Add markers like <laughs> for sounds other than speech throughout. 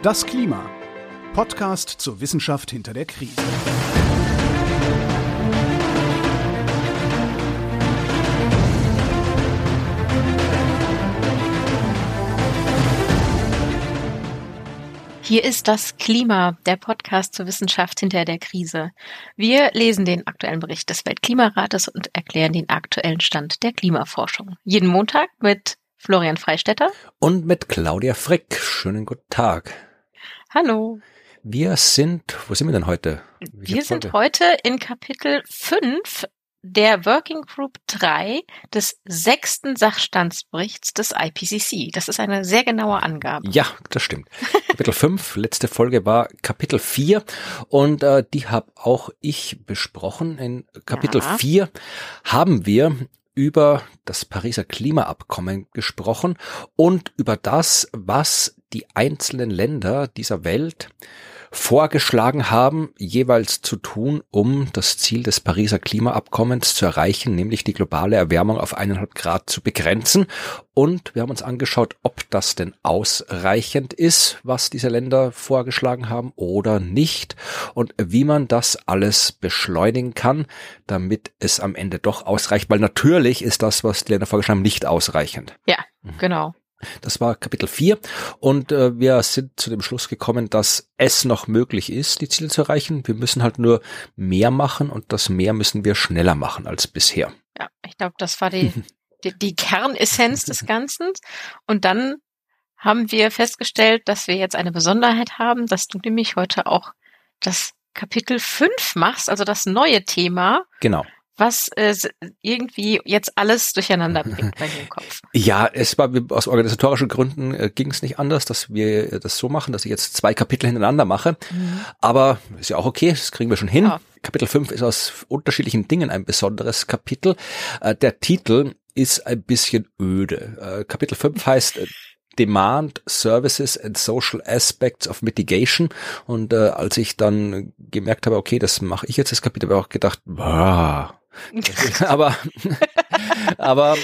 Das Klima. Podcast zur Wissenschaft hinter der Krise. Hier ist das Klima, der Podcast zur Wissenschaft hinter der Krise. Wir lesen den aktuellen Bericht des Weltklimarates und erklären den aktuellen Stand der Klimaforschung. Jeden Montag mit Florian Freistetter und mit Claudia Frick. Schönen guten Tag. Hallo. Wir sind, wo sind wir denn heute? Welche wir sind heute in Kapitel 5 der Working Group 3 des sechsten Sachstandsberichts des IPCC. Das ist eine sehr genaue Angabe. Ja, das stimmt. <laughs> Kapitel 5, letzte Folge war Kapitel 4 und äh, die habe auch ich besprochen. In Kapitel ja. 4 haben wir über das Pariser Klimaabkommen gesprochen und über das, was die einzelnen Länder dieser Welt vorgeschlagen haben, jeweils zu tun, um das Ziel des Pariser Klimaabkommens zu erreichen, nämlich die globale Erwärmung auf eineinhalb Grad zu begrenzen. Und wir haben uns angeschaut, ob das denn ausreichend ist, was diese Länder vorgeschlagen haben oder nicht und wie man das alles beschleunigen kann, damit es am Ende doch ausreicht, weil natürlich ist das, was die Länder vorgeschlagen haben, nicht ausreichend. Ja, genau. Das war Kapitel 4 und äh, wir sind zu dem Schluss gekommen, dass es noch möglich ist, die Ziele zu erreichen. Wir müssen halt nur mehr machen und das mehr müssen wir schneller machen als bisher. Ja, ich glaube, das war die, <laughs> die, die Kernessenz des Ganzen. Und dann haben wir festgestellt, dass wir jetzt eine Besonderheit haben, dass du nämlich heute auch das Kapitel 5 machst, also das neue Thema. Genau was äh, irgendwie jetzt alles durcheinander <laughs> bringt bei dir im Kopf. Ja, es war aus organisatorischen Gründen äh, ging es nicht anders, dass wir das so machen, dass ich jetzt zwei Kapitel hintereinander mache. Mhm. Aber ist ja auch okay, das kriegen wir schon hin. Ja. Kapitel 5 ist aus unterschiedlichen Dingen ein besonderes Kapitel. Äh, der Titel ist ein bisschen öde. Äh, Kapitel 5 heißt äh, Demand, Services and Social Aspects of Mitigation. Und äh, als ich dann gemerkt habe, okay, das mache ich jetzt das Kapitel, habe ich auch gedacht, wow, <laughs> aber, aber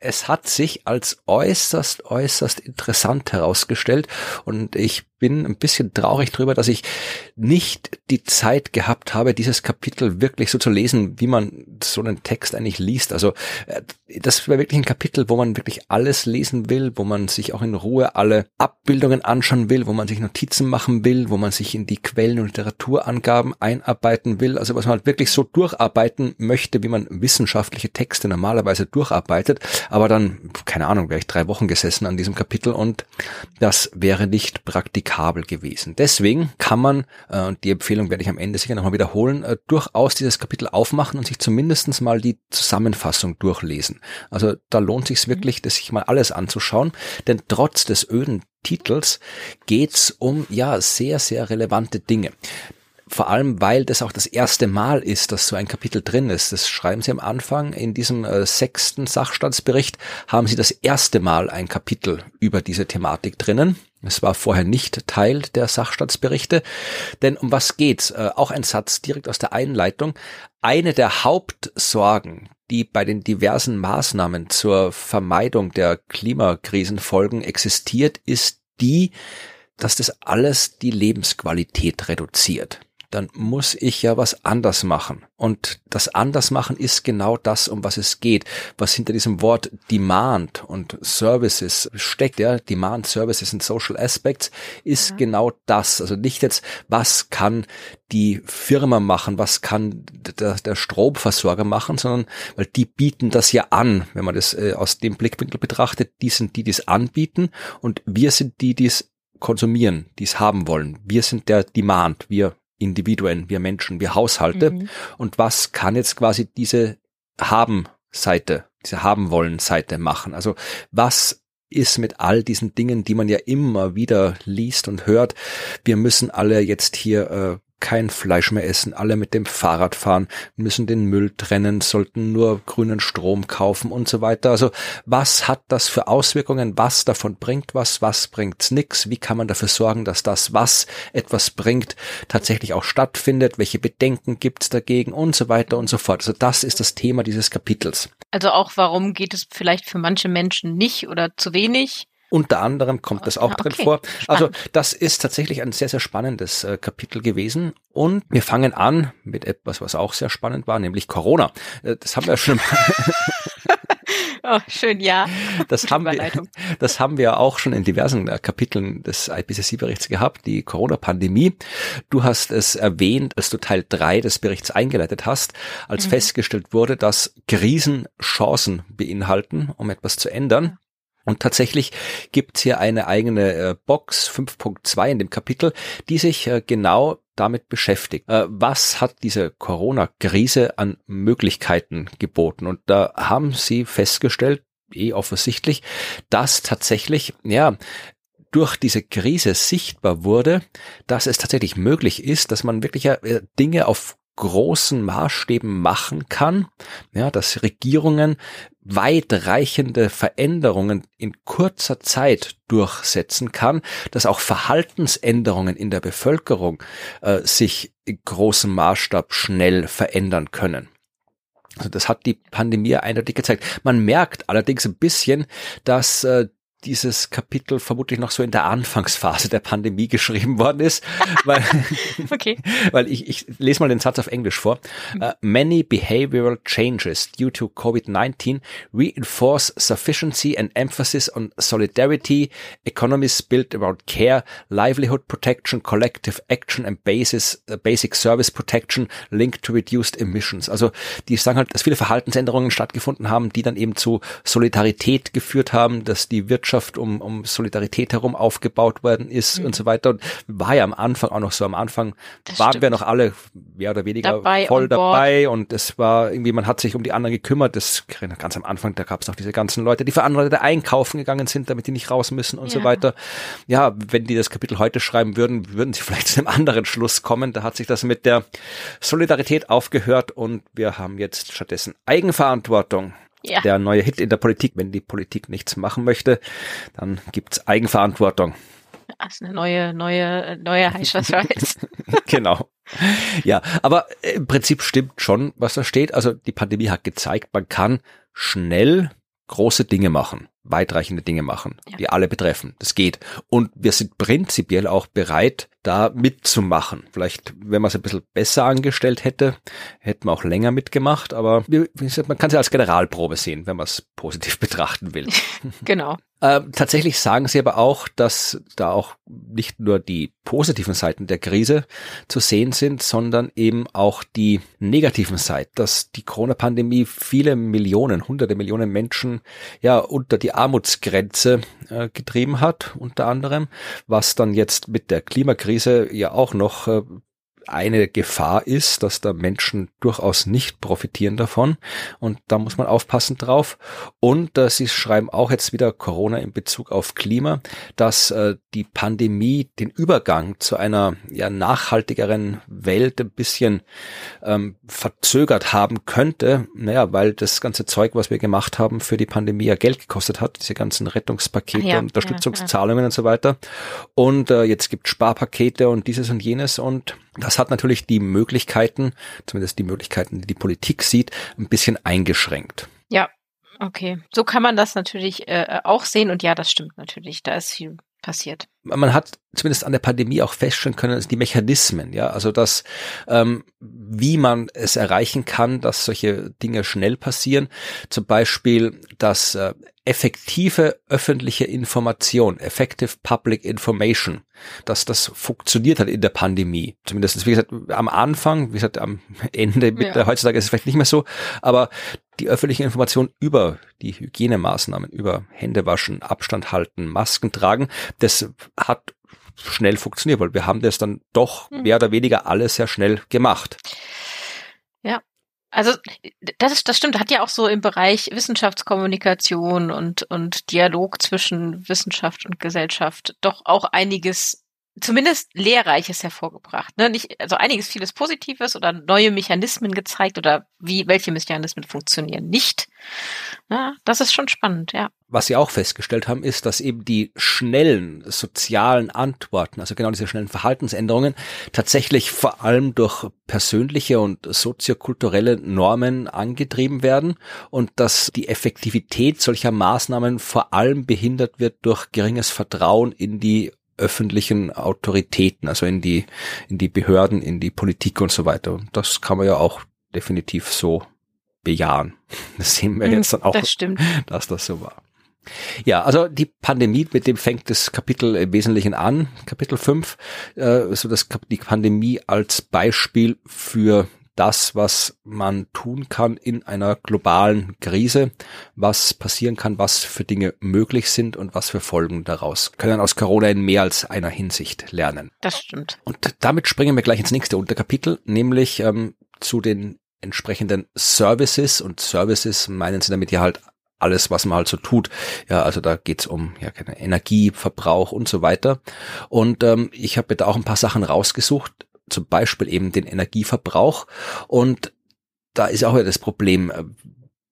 es hat sich als äußerst, äußerst interessant herausgestellt und ich bin ein bisschen traurig drüber, dass ich nicht die Zeit gehabt habe, dieses Kapitel wirklich so zu lesen, wie man so einen Text eigentlich liest. Also äh, das war wirklich ein Kapitel, wo man wirklich alles lesen will, wo man sich auch in Ruhe alle Abbildungen anschauen will, wo man sich Notizen machen will, wo man sich in die Quellen- und Literaturangaben einarbeiten will. Also was man halt wirklich so durcharbeiten möchte, wie man wissenschaftliche Texte normalerweise durcharbeitet. Aber dann, keine Ahnung, wäre ich drei Wochen gesessen an diesem Kapitel und das wäre nicht praktikabel praktikabel gewesen. Deswegen kann man, äh, und die Empfehlung werde ich am Ende sicher nochmal wiederholen, äh, durchaus dieses Kapitel aufmachen und sich zumindestens mal die Zusammenfassung durchlesen. Also da lohnt sich wirklich, das sich mal alles anzuschauen, denn trotz des öden Titels geht's um ja sehr, sehr relevante Dinge vor allem, weil das auch das erste Mal ist, dass so ein Kapitel drin ist. Das schreiben Sie am Anfang in diesem äh, sechsten Sachstandsbericht, haben Sie das erste Mal ein Kapitel über diese Thematik drinnen. Es war vorher nicht Teil der Sachstandsberichte. Denn um was geht's? Äh, auch ein Satz direkt aus der Einleitung. Eine der Hauptsorgen, die bei den diversen Maßnahmen zur Vermeidung der Klimakrisenfolgen existiert, ist die, dass das alles die Lebensqualität reduziert dann muss ich ja was anders machen. Und das Andersmachen ist genau das, um was es geht. Was hinter diesem Wort Demand und Services steckt, ja, Demand, Services und Social Aspects, ist ja. genau das. Also nicht jetzt, was kann die Firma machen, was kann der, der Stromversorger machen, sondern, weil die bieten das ja an, wenn man das äh, aus dem Blickwinkel betrachtet, die sind die, die es anbieten und wir sind die, die es konsumieren, die es haben wollen. Wir sind der Demand, wir Individuen, wir Menschen, wir Haushalte. Mhm. Und was kann jetzt quasi diese Haben-Seite, diese Haben-Wollen-Seite machen? Also was ist mit all diesen Dingen, die man ja immer wieder liest und hört. Wir müssen alle jetzt hier äh, kein Fleisch mehr essen, alle mit dem Fahrrad fahren, müssen den Müll trennen, sollten nur grünen Strom kaufen und so weiter. Also was hat das für Auswirkungen? Was davon bringt was? Was bringt's nix? Wie kann man dafür sorgen, dass das, was etwas bringt, tatsächlich auch stattfindet? Welche Bedenken gibt's dagegen und so weiter und so fort? Also das ist das Thema dieses Kapitels. Also auch warum geht es vielleicht für manche Menschen nicht oder zu wenig? Unter anderem kommt das auch ah, okay. drin vor. Also das ist tatsächlich ein sehr, sehr spannendes äh, Kapitel gewesen. Und wir fangen an mit etwas, was auch sehr spannend war, nämlich Corona. Äh, das haben wir schon. <laughs> Oh, schön, ja. Das haben, wir, <laughs> das haben wir auch schon in diversen äh, Kapiteln des IPCC-Berichts gehabt, die Corona-Pandemie. Du hast es erwähnt, als du Teil drei des Berichts eingeleitet hast, als mhm. festgestellt wurde, dass Krisen Chancen beinhalten, um etwas zu ändern. Und tatsächlich gibt's hier eine eigene äh, Box 5.2 in dem Kapitel, die sich äh, genau damit beschäftigt. Äh, was hat diese Corona-Krise an Möglichkeiten geboten? Und da haben sie festgestellt, eh offensichtlich, dass tatsächlich, ja, durch diese Krise sichtbar wurde, dass es tatsächlich möglich ist, dass man wirklich äh, Dinge auf großen Maßstäben machen kann, ja, dass Regierungen weitreichende Veränderungen in kurzer Zeit durchsetzen kann, dass auch Verhaltensänderungen in der Bevölkerung äh, sich in großem Maßstab schnell verändern können. Also das hat die Pandemie eindeutig gezeigt. Man merkt allerdings ein bisschen, dass äh, dieses Kapitel vermutlich noch so in der Anfangsphase der Pandemie geschrieben worden ist, weil, <laughs> okay. weil ich, ich lese mal den Satz auf Englisch vor. Uh, many behavioral changes due to COVID-19 reinforce sufficiency and emphasis on solidarity, economies built around care, livelihood protection, collective action and basis, uh, basic service protection linked to reduced emissions. Also die sagen halt, dass viele Verhaltensänderungen stattgefunden haben, die dann eben zu Solidarität geführt haben, dass die Wirtschaft Wirtschaft um, um Solidarität herum aufgebaut worden ist mhm. und so weiter. Und war ja am Anfang auch noch so. Am Anfang das waren stimmt. wir noch alle mehr oder weniger dabei voll dabei und es war irgendwie, man hat sich um die anderen gekümmert. Das ganz am Anfang, da gab es noch diese ganzen Leute, die für andere Leute einkaufen gegangen sind, damit die nicht raus müssen und ja. so weiter. Ja, wenn die das Kapitel heute schreiben würden, würden sie <laughs> vielleicht zu einem anderen Schluss kommen. Da hat sich das mit der Solidarität aufgehört und wir haben jetzt stattdessen Eigenverantwortung. Ja. Der neue Hit in der Politik, wenn die Politik nichts machen möchte, dann gibt's Eigenverantwortung. Das ist eine neue, neue, neue Heißwasserreis. <laughs> <laughs> genau. Ja, aber im Prinzip stimmt schon, was da steht. Also die Pandemie hat gezeigt, man kann schnell große Dinge machen, weitreichende Dinge machen, ja. die alle betreffen. Das geht. Und wir sind prinzipiell auch bereit, da mitzumachen. Vielleicht, wenn man es ein bisschen besser angestellt hätte, hätten wir auch länger mitgemacht, aber man kann es ja als Generalprobe sehen, wenn man es positiv <laughs> betrachten will. <laughs> genau. Äh, tatsächlich sagen sie aber auch, dass da auch nicht nur die positiven Seiten der Krise zu sehen sind, sondern eben auch die negativen Seiten, dass die Corona-Pandemie viele Millionen, hunderte Millionen Menschen ja unter die Armutsgrenze äh, getrieben hat, unter anderem, was dann jetzt mit der Klimakrise ja auch noch äh, eine Gefahr ist, dass da Menschen durchaus nicht profitieren davon. Und da muss man aufpassen drauf. Und äh, Sie schreiben auch jetzt wieder Corona in Bezug auf Klima, dass äh, die Pandemie den Übergang zu einer ja, nachhaltigeren Welt ein bisschen ähm, verzögert haben könnte. Naja, weil das ganze Zeug, was wir gemacht haben für die Pandemie ja Geld gekostet hat, diese ganzen Rettungspakete, ja, Unterstützungszahlungen ja, ja. und so weiter. Und äh, jetzt gibt Sparpakete und dieses und jenes und das hat natürlich die Möglichkeiten, zumindest die Möglichkeiten, die die Politik sieht, ein bisschen eingeschränkt. Ja, okay. So kann man das natürlich äh, auch sehen und ja, das stimmt natürlich. Da ist viel passiert. Man hat zumindest an der Pandemie auch feststellen können, die Mechanismen, ja, also dass ähm, wie man es erreichen kann, dass solche Dinge schnell passieren. Zum Beispiel, dass äh, effektive öffentliche Information, effective public information, dass das funktioniert hat in der Pandemie. Zumindest, wie gesagt, am Anfang, wie gesagt, am Ende, mit, ja. heutzutage ist es vielleicht nicht mehr so, aber die öffentliche Information über die Hygienemaßnahmen, über Hände waschen, Abstand halten, Masken tragen, das hat schnell funktioniert, weil wir haben das dann doch hm. mehr oder weniger alles sehr schnell gemacht. Ja, also das, ist, das stimmt, hat ja auch so im Bereich Wissenschaftskommunikation und, und Dialog zwischen Wissenschaft und Gesellschaft doch auch einiges zumindest Lehrreiches hervorgebracht. Ne? Nicht, also einiges vieles Positives oder neue Mechanismen gezeigt oder wie welche Mechanismen funktionieren nicht. Ja, das ist schon spannend, ja. Was sie auch festgestellt haben, ist, dass eben die schnellen sozialen Antworten, also genau diese schnellen Verhaltensänderungen, tatsächlich vor allem durch persönliche und soziokulturelle Normen angetrieben werden und dass die Effektivität solcher Maßnahmen vor allem behindert wird durch geringes Vertrauen in die öffentlichen Autoritäten, also in die, in die Behörden, in die Politik und so weiter. Und das kann man ja auch definitiv so bejahen. <laughs> Das sehen wir hm, jetzt dann auch, das dass das so war. Ja, also die Pandemie, mit dem fängt das Kapitel im Wesentlichen an, Kapitel 5, äh, so das, die Pandemie als Beispiel für das, was man tun kann in einer globalen Krise, was passieren kann, was für Dinge möglich sind und was für Folgen daraus können aus Corona in mehr als einer Hinsicht lernen. Das stimmt. Und damit springen wir gleich ins nächste Unterkapitel, nämlich ähm, zu den entsprechenden Services und Services meinen sie damit ja halt alles, was man halt so tut. Ja, also da geht's um ja, keine Energieverbrauch und so weiter. Und ähm, ich habe mir da auch ein paar Sachen rausgesucht, zum Beispiel eben den Energieverbrauch. Und da ist auch wieder das Problem, äh,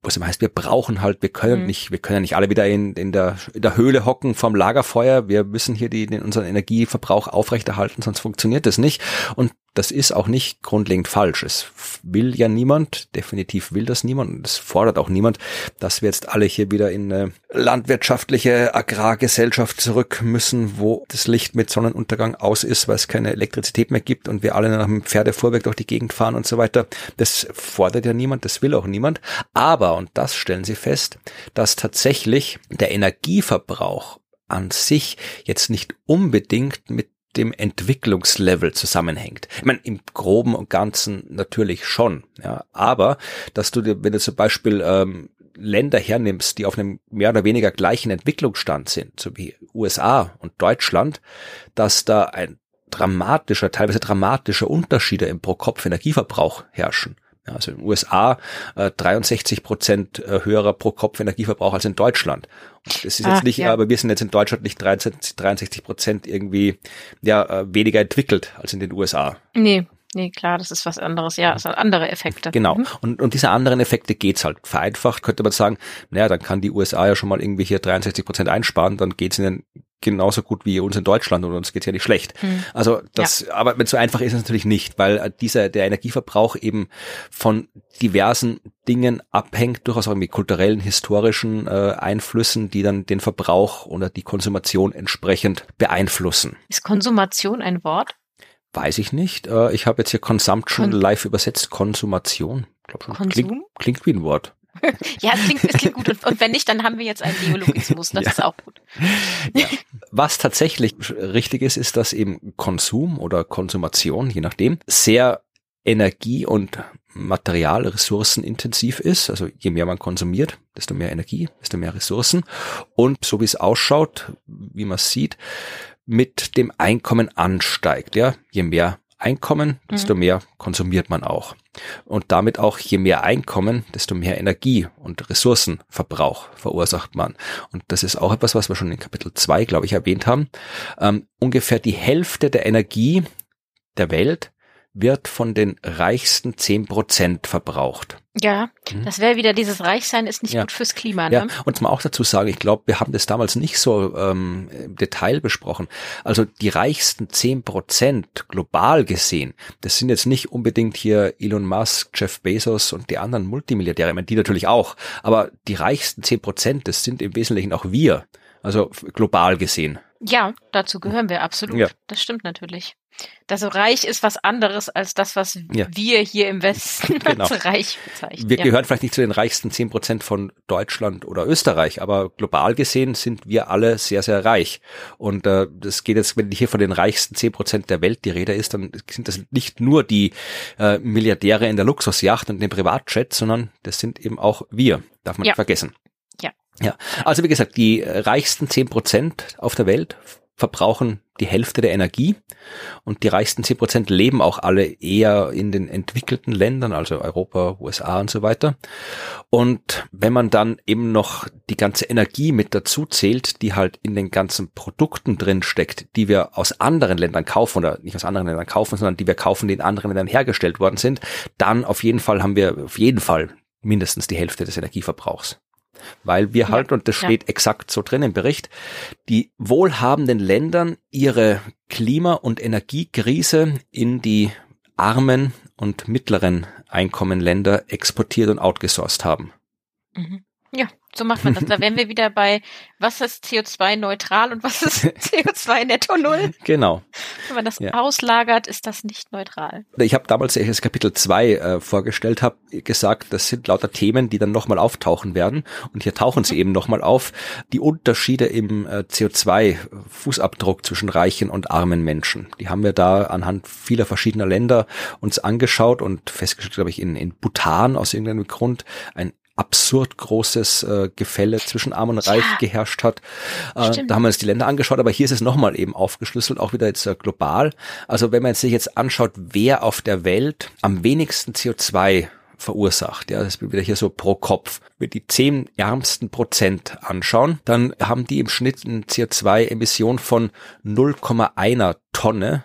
was immer heißt, wir brauchen halt, wir können mhm. nicht, wir können ja nicht alle wieder in, in, der, in der Höhle hocken vom Lagerfeuer. Wir müssen hier die, den, unseren Energieverbrauch aufrechterhalten, sonst funktioniert das nicht. Und das ist auch nicht grundlegend falsch. Es will ja niemand, definitiv will das niemand und es fordert auch niemand, dass wir jetzt alle hier wieder in eine landwirtschaftliche Agrargesellschaft zurück müssen, wo das Licht mit Sonnenuntergang aus ist, weil es keine Elektrizität mehr gibt und wir alle nach dem Pferdefuhrwerk durch die Gegend fahren und so weiter. Das fordert ja niemand, das will auch niemand. Aber, und das stellen Sie fest, dass tatsächlich der Energieverbrauch an sich jetzt nicht unbedingt mit dem Entwicklungslevel zusammenhängt. Ich meine, im Groben und Ganzen natürlich schon, ja, aber dass du dir, wenn du zum Beispiel ähm, Länder hernimmst, die auf einem mehr oder weniger gleichen Entwicklungsstand sind, so wie USA und Deutschland, dass da ein dramatischer, teilweise dramatische Unterschiede im Pro-Kopf-Energieverbrauch herrschen. Also in den USA äh, 63 Prozent äh, höherer Pro-Kopf-Energieverbrauch als in Deutschland. Und das ist Ach, jetzt nicht, ja. aber wir sind jetzt in Deutschland nicht 63, 63 Prozent irgendwie ja äh, weniger entwickelt als in den USA. Nee. Nee, klar, das ist was anderes. Ja, es hat andere Effekte. Genau. Mhm. Und, und diese anderen Effekte geht's halt. Vereinfacht könnte man sagen, naja, dann kann die USA ja schon mal irgendwie hier 63 Prozent einsparen, dann geht's ihnen genauso gut wie uns in Deutschland und uns geht's ja nicht schlecht. Hm. Also das, ja. aber so einfach ist es natürlich nicht, weil äh, dieser der Energieverbrauch eben von diversen Dingen abhängt, durchaus auch mit kulturellen, historischen äh, Einflüssen, die dann den Verbrauch oder die Konsumation entsprechend beeinflussen. Ist Konsumation ein Wort? Weiß ich nicht. Äh, ich habe jetzt hier Consumption Kon live übersetzt. Konsumation. Glaub schon. Konsum? Klingt, klingt wie ein Wort. <laughs> ja, es klingt, es klingt gut. Und, und, wenn nicht, dann haben wir jetzt einen Neologismus. Das ja. ist auch gut. Ja. Was tatsächlich richtig ist, ist, dass eben Konsum oder Konsumation, je nachdem, sehr Energie- und Materialressourcenintensiv ist. Also je mehr man konsumiert, desto mehr Energie, desto mehr Ressourcen. Und so wie es ausschaut, wie man sieht, mit dem Einkommen ansteigt. Ja, je mehr Einkommen, desto mhm. mehr konsumiert man auch. Und damit auch, je mehr Einkommen, desto mehr Energie und Ressourcenverbrauch verursacht man. Und das ist auch etwas, was wir schon in Kapitel 2, glaube ich, erwähnt haben. Ähm, ungefähr die Hälfte der Energie der Welt wird von den reichsten zehn Prozent verbraucht. Ja, mhm. das wäre wieder dieses Reichsein ist nicht ja. gut fürs Klima. Ne? Ja, und mal auch dazu sagen, ich glaube, wir haben das damals nicht so ähm, im Detail besprochen. Also die reichsten zehn Prozent global gesehen, das sind jetzt nicht unbedingt hier Elon Musk, Jeff Bezos und die anderen Multimilliardäre, ich meine, die natürlich auch, aber die reichsten zehn Prozent, das sind im Wesentlichen auch wir, also global gesehen. Ja, dazu gehören wir absolut. Ja. Das stimmt natürlich. Das reich ist was anderes als das, was ja. wir hier im Westen <laughs> genau. als reich bezeichnen. Wir ja. gehören vielleicht nicht zu den reichsten zehn Prozent von Deutschland oder Österreich, aber global gesehen sind wir alle sehr, sehr reich. Und äh, das geht jetzt, wenn hier von den reichsten zehn Prozent der Welt die Rede ist, dann sind das nicht nur die äh, Milliardäre in der Luxusjacht und dem Privatjet, sondern das sind eben auch wir, darf man ja. nicht vergessen. Ja. Also wie gesagt, die reichsten zehn Prozent auf der Welt verbrauchen die Hälfte der Energie und die reichsten 10 Prozent leben auch alle eher in den entwickelten Ländern, also Europa, USA und so weiter. Und wenn man dann eben noch die ganze Energie mit dazu zählt, die halt in den ganzen Produkten drin steckt, die wir aus anderen Ländern kaufen oder nicht aus anderen Ländern kaufen, sondern die wir kaufen, die in anderen Ländern hergestellt worden sind, dann auf jeden Fall haben wir auf jeden Fall mindestens die Hälfte des Energieverbrauchs. Weil wir halt, ja, und das steht ja. exakt so drin im Bericht, die wohlhabenden Ländern ihre Klima- und Energiekrise in die armen und mittleren Einkommenländer exportiert und outgesourced haben. Mhm. Ja, so macht man das. Da wären wir wieder bei, was ist CO2-neutral und was ist <laughs> CO2-netto Null? Genau. Wenn man das ja. auslagert, ist das nicht neutral. Ich habe damals, als ich das Kapitel 2 äh, vorgestellt habe, gesagt, das sind lauter Themen, die dann nochmal auftauchen werden. Und hier tauchen sie <laughs> eben nochmal auf. Die Unterschiede im äh, CO2-Fußabdruck zwischen reichen und armen Menschen. Die haben wir da anhand vieler verschiedener Länder uns angeschaut und festgestellt, glaube ich, in, in Bhutan aus irgendeinem Grund ein absurd großes äh, Gefälle zwischen Arm und Reich ja. geherrscht hat. Äh, da haben wir uns die Länder angeschaut, aber hier ist es nochmal eben aufgeschlüsselt, auch wieder jetzt äh, global. Also wenn man sich jetzt anschaut, wer auf der Welt am wenigsten CO2 verursacht. Ja, das ist wieder hier so pro Kopf. Wenn wir die zehn ärmsten Prozent anschauen, dann haben die im Schnitt eine CO2-Emission von 0,1 Tonne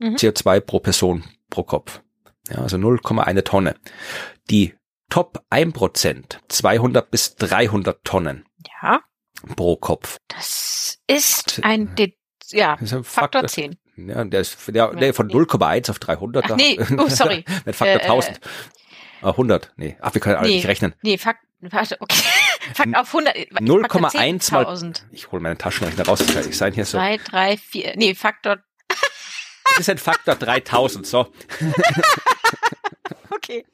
mhm. CO2 pro Person pro Kopf. Ja, also 0,1 Tonne. Die Top 1%, 200 bis 300 Tonnen. Ja. Pro Kopf. Das ist ein, De ja, ist ein Faktor, Faktor 10. Ja, der ist der, der von 0,1 auf 300. Ach, nee, oh, <laughs> sorry. Mit Faktor äh, 1000. Äh, 100, nee. Ach, wir können alle nee, nicht rechnen. Nee, Fakt, warte, okay. <laughs> Fakt auf 100. 0,1 mal. Ich hole meine Taschenrechner raus. Ich sein hier so. 2, 3, 4, nee, Faktor. Das ist ein Faktor 3000, so. <laughs> okay,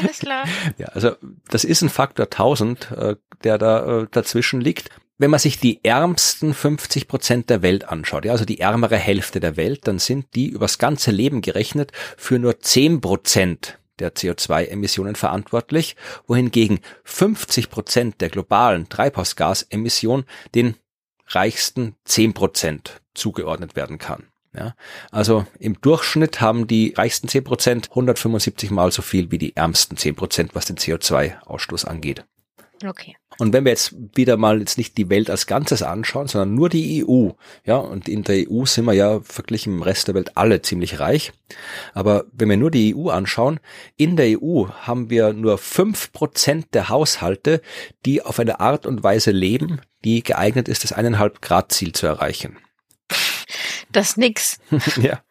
alles klar. <laughs> Ja, also das ist ein Faktor 1000, äh, der da äh, dazwischen liegt. Wenn man sich die ärmsten 50 Prozent der Welt anschaut, ja, also die ärmere Hälfte der Welt, dann sind die übers ganze Leben gerechnet für nur 10 Prozent der CO2-Emissionen verantwortlich, wohingegen 50 Prozent der globalen Treibhausgasemissionen den reichsten 10 Prozent zugeordnet werden kann. Ja, also im Durchschnitt haben die reichsten 10 Prozent 175 mal so viel wie die ärmsten 10 Prozent, was den CO2-Ausstoß angeht. Okay. Und wenn wir jetzt wieder mal jetzt nicht die Welt als Ganzes anschauen, sondern nur die EU, ja, und in der EU sind wir ja verglichen im Rest der Welt alle ziemlich reich. Aber wenn wir nur die EU anschauen, in der EU haben wir nur fünf Prozent der Haushalte, die auf eine Art und Weise leben, die geeignet ist, das eineinhalb Grad Ziel zu erreichen. Das nix. <laughs> ja.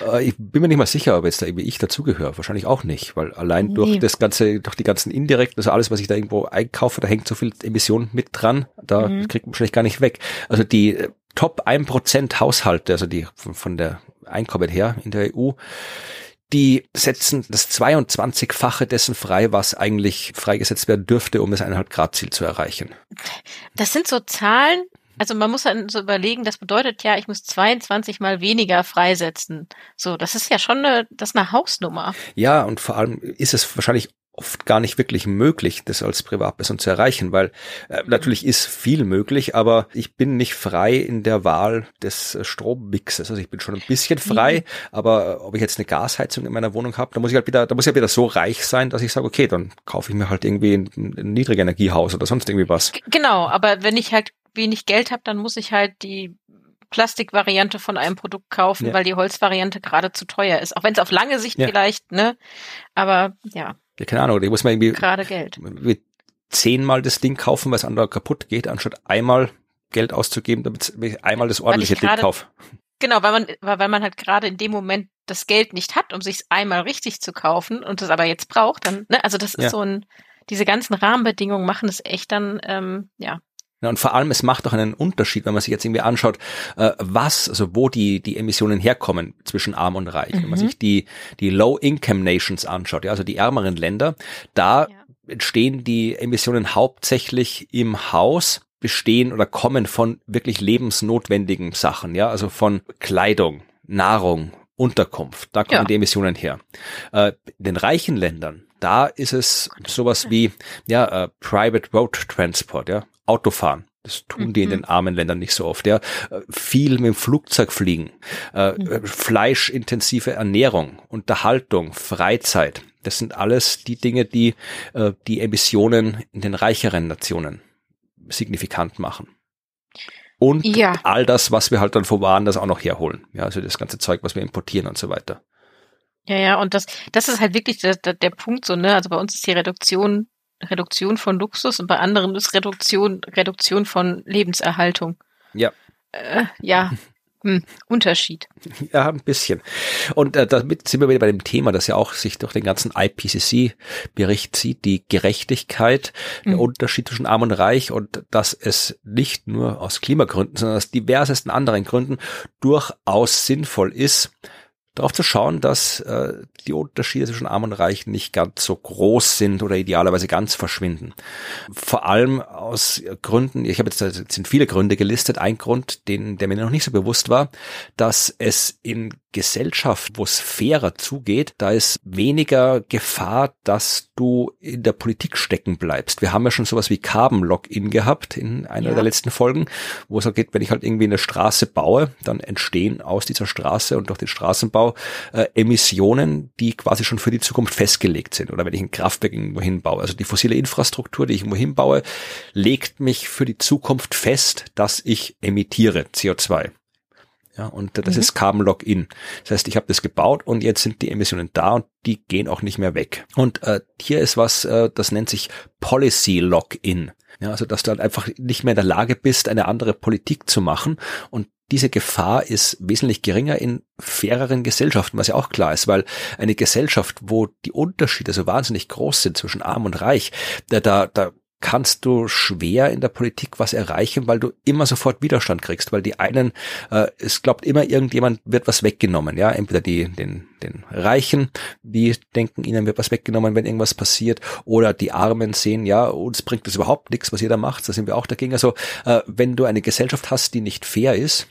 Äh, ich bin mir nicht mal sicher, ob jetzt da irgendwie ich dazugehöre. Wahrscheinlich auch nicht, weil allein nee. durch das ganze, durch die ganzen indirekten, also alles, was ich da irgendwo einkaufe, da hängt so viel Emission mit dran, da mhm. kriegt man wahrscheinlich gar nicht weg. Also die äh, Top 1% Haushalte, also die von der Einkommen her in der EU, die setzen das 22-fache dessen frei, was eigentlich freigesetzt werden dürfte, um das 1,5 Grad Ziel zu erreichen. Das sind so Zahlen, also man muss dann so überlegen, das bedeutet ja, ich muss 22 mal weniger freisetzen. So, das ist ja schon eine, das ist eine Hausnummer. Ja, und vor allem ist es wahrscheinlich oft gar nicht wirklich möglich, das als Privatperson zu erreichen, weil äh, natürlich ist viel möglich, aber ich bin nicht frei in der Wahl des äh, Strommixes. Also ich bin schon ein bisschen frei, mhm. aber äh, ob ich jetzt eine Gasheizung in meiner Wohnung habe, da muss ich halt wieder, da muss ich halt wieder so reich sein, dass ich sage, okay, dann kaufe ich mir halt irgendwie ein, ein Niedrigenergiehaus oder sonst irgendwie was. Genau, aber wenn ich halt wenig Geld habe, dann muss ich halt die Plastikvariante von einem Produkt kaufen, ja. weil die Holzvariante gerade zu teuer ist. Auch wenn es auf lange Sicht ja. vielleicht, ne? Aber ja. Ja, keine Ahnung, die muss man irgendwie gerade Geld. Zehnmal das Ding kaufen, weil es andere kaputt geht, anstatt einmal Geld auszugeben, damit ich einmal das ordentliche Ding kaufe. Genau, weil man, weil man halt gerade in dem Moment das Geld nicht hat, um sich einmal richtig zu kaufen und es aber jetzt braucht, dann, ne, also das ist ja. so ein, diese ganzen Rahmenbedingungen machen es echt dann, ähm, ja, ja, und vor allem, es macht auch einen Unterschied, wenn man sich jetzt irgendwie anschaut, äh, was, also wo die, die Emissionen herkommen zwischen arm und reich. Mhm. Wenn man mhm. sich die, die Low-Income-Nations anschaut, ja, also die ärmeren Länder, da ja. entstehen die Emissionen hauptsächlich im Haus, bestehen oder kommen von wirklich lebensnotwendigen Sachen, ja, also von Kleidung, Nahrung, Unterkunft, da kommen ja. die Emissionen her. Äh, in den reichen Ländern, da ist es sowas wie ja äh, Private Road Transport, ja, Autofahren. Das tun die in den mhm. armen Ländern nicht so oft. Ja, viel mit dem Flugzeug fliegen, äh, mhm. fleischintensive Ernährung, Unterhaltung, Freizeit. Das sind alles die Dinge, die äh, die Emissionen in den reicheren Nationen signifikant machen. Und ja. all das, was wir halt dann von woanders auch noch herholen. Ja, also das ganze Zeug, was wir importieren und so weiter. Ja, ja, und das, das ist halt wirklich der, der, der Punkt so, ne? Also bei uns ist die Reduktion Reduktion von Luxus und bei anderen ist Reduktion, Reduktion von Lebenserhaltung. Ja. Äh, ja. Hm, Unterschied. <laughs> Ja, ein bisschen. Und äh, damit sind wir wieder bei dem Thema, das ja auch sich durch den ganzen IPCC-Bericht zieht, die Gerechtigkeit, mhm. der Unterschied zwischen Arm und Reich und dass es nicht nur aus Klimagründen, sondern aus diversesten anderen Gründen durchaus sinnvoll ist, darauf zu schauen, dass äh, die Unterschiede zwischen Arm und Reich nicht ganz so groß sind oder idealerweise ganz verschwinden. Vor allem aus Gründen, ich habe jetzt, jetzt sind viele Gründe gelistet, ein Grund, den, der mir noch nicht so bewusst war, dass es in Gesellschaft, wo es fairer zugeht, da ist weniger Gefahr, dass du in der Politik stecken bleibst. Wir haben ja schon sowas wie Carbon Login gehabt in einer ja. der letzten Folgen, wo es auch geht, wenn ich halt irgendwie eine Straße baue, dann entstehen aus dieser Straße und durch den Straßenbau äh, Emissionen, die quasi schon für die Zukunft festgelegt sind. Oder wenn ich ein Kraftwerk irgendwo hinbaue. Also die fossile Infrastruktur, die ich irgendwo hinbaue, legt mich für die Zukunft fest, dass ich emitiere CO2. Ja, und das mhm. ist Carbon Login. Das heißt, ich habe das gebaut und jetzt sind die Emissionen da und die gehen auch nicht mehr weg. Und äh, hier ist was, äh, das nennt sich Policy Login. Ja, also dass du halt einfach nicht mehr in der Lage bist, eine andere Politik zu machen und diese Gefahr ist wesentlich geringer in faireren Gesellschaften, was ja auch klar ist, weil eine Gesellschaft, wo die Unterschiede so wahnsinnig groß sind zwischen arm und reich, da, da, da kannst du schwer in der Politik was erreichen, weil du immer sofort Widerstand kriegst, weil die einen, äh, es glaubt immer irgendjemand wird was weggenommen, ja, entweder die, den, den Reichen, die denken, ihnen wird was weggenommen, wenn irgendwas passiert, oder die Armen sehen, ja, uns bringt das überhaupt nichts, was jeder macht, da sind wir auch dagegen. Also, äh, wenn du eine Gesellschaft hast, die nicht fair ist,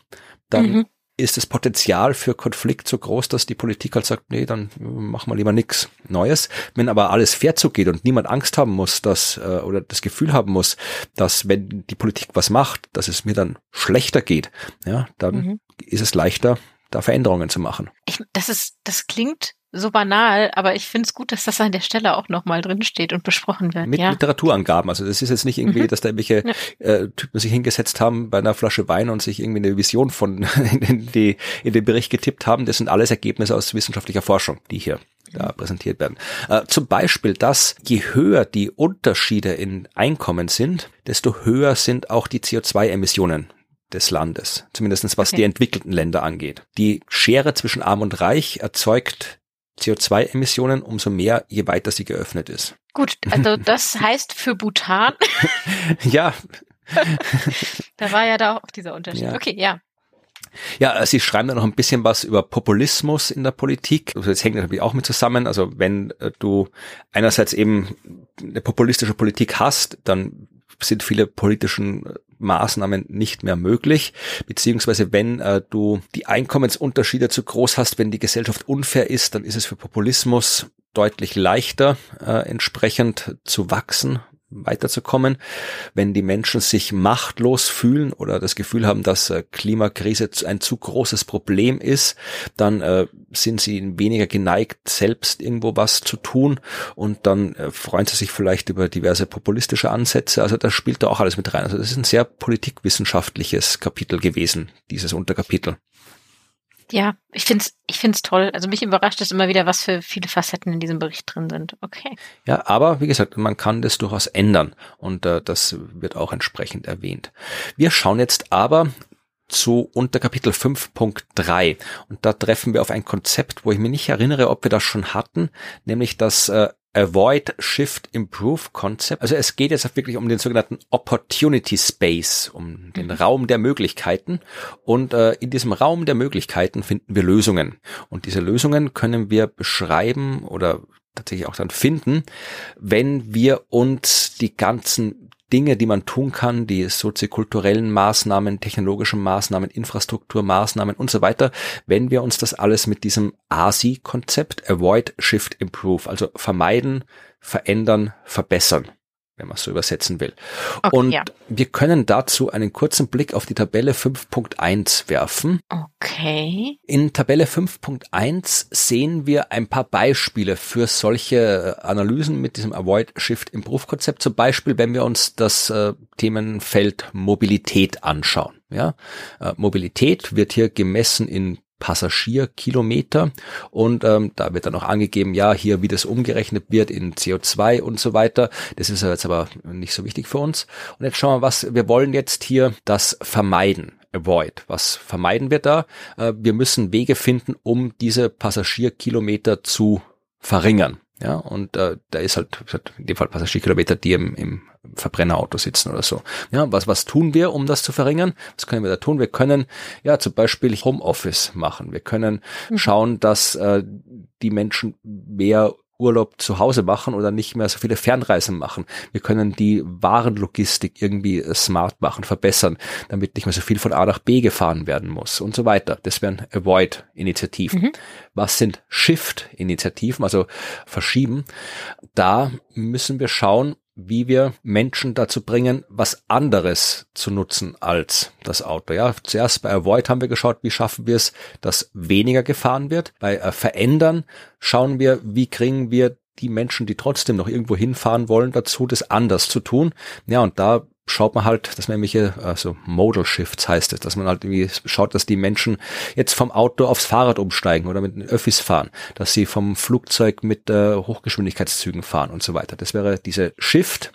dann mhm ist das Potenzial für Konflikt so groß, dass die Politik halt sagt, nee, dann machen wir lieber nichts Neues. Wenn aber alles fair zugeht und niemand Angst haben muss, dass äh, oder das Gefühl haben muss, dass wenn die Politik was macht, dass es mir dann schlechter geht, ja, dann mhm. ist es leichter, da Veränderungen zu machen. Ich, das ist, das klingt so banal, aber ich finde es gut, dass das an der Stelle auch nochmal drin steht und besprochen wird. Mit ja. Literaturangaben. Also das ist jetzt nicht irgendwie, mhm. dass da irgendwelche ja. äh, Typen sich hingesetzt haben bei einer Flasche Wein und sich irgendwie eine Vision von <laughs> in, die, in den Bericht getippt haben. Das sind alles Ergebnisse aus wissenschaftlicher Forschung, die hier da präsentiert werden. Äh, zum Beispiel, dass je höher die Unterschiede in Einkommen sind, desto höher sind auch die CO2-Emissionen des Landes, zumindestens was okay. die entwickelten Länder angeht. Die Schere zwischen Arm und Reich erzeugt CO2-Emissionen umso mehr, je weiter sie geöffnet ist. Gut, also <laughs> das heißt für Bhutan. <laughs> ja. <laughs> da war ja da auch dieser Unterschied. Ja. Okay, ja. Ja, Sie schreiben da noch ein bisschen was über Populismus in der Politik. Also das hängt natürlich auch mit zusammen. Also wenn äh, du einerseits eben eine populistische Politik hast, dann sind viele politischen Maßnahmen nicht mehr möglich, beziehungsweise wenn äh, du die Einkommensunterschiede zu groß hast, wenn die Gesellschaft unfair ist, dann ist es für Populismus deutlich leichter, äh, entsprechend zu wachsen, weiterzukommen. Wenn die Menschen sich machtlos fühlen oder das Gefühl haben, dass äh, Klimakrise ein zu großes Problem ist, dann äh, sind sie weniger geneigt, selbst irgendwo was zu tun und dann äh, freuen sie sich vielleicht über diverse populistische Ansätze. Also das spielt da auch alles mit rein. Also das ist ein sehr politikwissenschaftliches Kapitel gewesen, dieses Unterkapitel. Ja, ich find's, ich find's toll. Also mich überrascht es immer wieder, was für viele Facetten in diesem Bericht drin sind. Okay. Ja, aber wie gesagt, man kann das durchaus ändern und äh, das wird auch entsprechend erwähnt. Wir schauen jetzt aber zu Unterkapitel 5.3 und da treffen wir auf ein Konzept, wo ich mich nicht erinnere, ob wir das schon hatten, nämlich das äh, Avoid Shift Improve Concept. Also es geht jetzt wirklich um den sogenannten Opportunity Space, um den mhm. Raum der Möglichkeiten. Und äh, in diesem Raum der Möglichkeiten finden wir Lösungen. Und diese Lösungen können wir beschreiben oder tatsächlich auch dann finden, wenn wir uns die ganzen Dinge, die man tun kann, die soziokulturellen Maßnahmen, technologischen Maßnahmen, Infrastrukturmaßnahmen und so weiter, wenn wir uns das alles mit diesem ASI-Konzept, Avoid, Shift, Improve, also vermeiden, verändern, verbessern, wenn man es so übersetzen will. Okay, und ja. wir können dazu einen kurzen Blick auf die Tabelle 5.1 werfen. Okay. In Tabelle 5.1 sehen wir ein paar Beispiele für solche Analysen mit diesem Avoid Shift Improve Konzept. Zum Beispiel, wenn wir uns das äh, Themenfeld Mobilität anschauen. Ja, äh, Mobilität wird hier gemessen in Passagierkilometer und ähm, da wird dann auch angegeben, ja, hier wie das umgerechnet wird in CO2 und so weiter. Das ist jetzt aber nicht so wichtig für uns. Und jetzt schauen wir, was wir wollen jetzt hier das vermeiden. Avoid. Was vermeiden wir da? Äh, wir müssen Wege finden, um diese Passagierkilometer zu verringern. Ja, und äh, da ist halt, in dem Fall Passagierkilometer, die im, im Verbrennerauto sitzen oder so. Ja, was, was tun wir, um das zu verringern? Was können wir da tun? Wir können ja zum Beispiel Homeoffice machen. Wir können mhm. schauen, dass äh, die Menschen mehr Urlaub zu Hause machen oder nicht mehr so viele Fernreisen machen. Wir können die Warenlogistik irgendwie äh, smart machen, verbessern, damit nicht mehr so viel von A nach B gefahren werden muss und so weiter. Das wären Avoid-Initiativen. Mhm. Was sind Shift-Initiativen, also verschieben? Da müssen wir schauen, wie wir Menschen dazu bringen, was anderes zu nutzen als das Auto. Ja, zuerst bei Avoid haben wir geschaut, wie schaffen wir es, dass weniger gefahren wird. Bei äh, Verändern schauen wir, wie kriegen wir die Menschen, die trotzdem noch irgendwo hinfahren wollen, dazu, das anders zu tun. Ja, und da schaut man halt, dass man nämliche, also Modal Shifts heißt es, dass man halt irgendwie schaut, dass die Menschen jetzt vom Auto aufs Fahrrad umsteigen oder mit den Öffis fahren, dass sie vom Flugzeug mit äh, Hochgeschwindigkeitszügen fahren und so weiter. Das wäre diese Shift.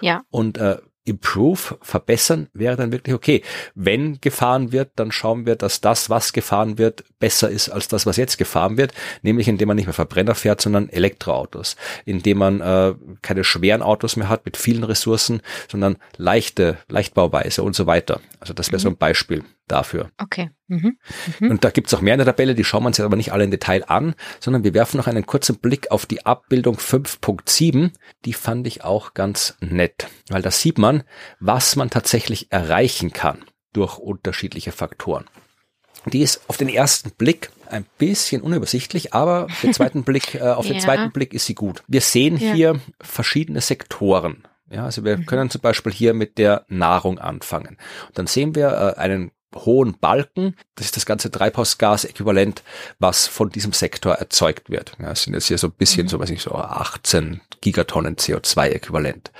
Ja. Und äh, improve, verbessern, wäre dann wirklich okay. Wenn gefahren wird, dann schauen wir, dass das, was gefahren wird, besser ist als das, was jetzt gefahren wird, nämlich indem man nicht mehr Verbrenner fährt, sondern Elektroautos, indem man äh, keine schweren Autos mehr hat mit vielen Ressourcen, sondern leichte, Leichtbauweise und so weiter. Also das wäre mhm. so ein Beispiel dafür. Okay. Mhm. Mhm. Und da gibt's auch mehr in der Tabelle, die schauen wir uns jetzt aber nicht alle im Detail an, sondern wir werfen noch einen kurzen Blick auf die Abbildung 5.7. Die fand ich auch ganz nett, weil da sieht man, was man tatsächlich erreichen kann durch unterschiedliche Faktoren. Die ist auf den ersten Blick ein bisschen unübersichtlich, aber den <laughs> zweiten Blick, äh, auf den zweiten Blick ist sie gut. Wir sehen ja. hier verschiedene Sektoren. Ja, also wir mhm. können zum Beispiel hier mit der Nahrung anfangen. Und dann sehen wir äh, einen hohen Balken. Das ist das ganze Treibhausgas-Äquivalent, was von diesem Sektor erzeugt wird. Ja, es sind jetzt hier so ein bisschen, mhm. so weiß ich, so 18 Gigatonnen CO2-Äquivalent.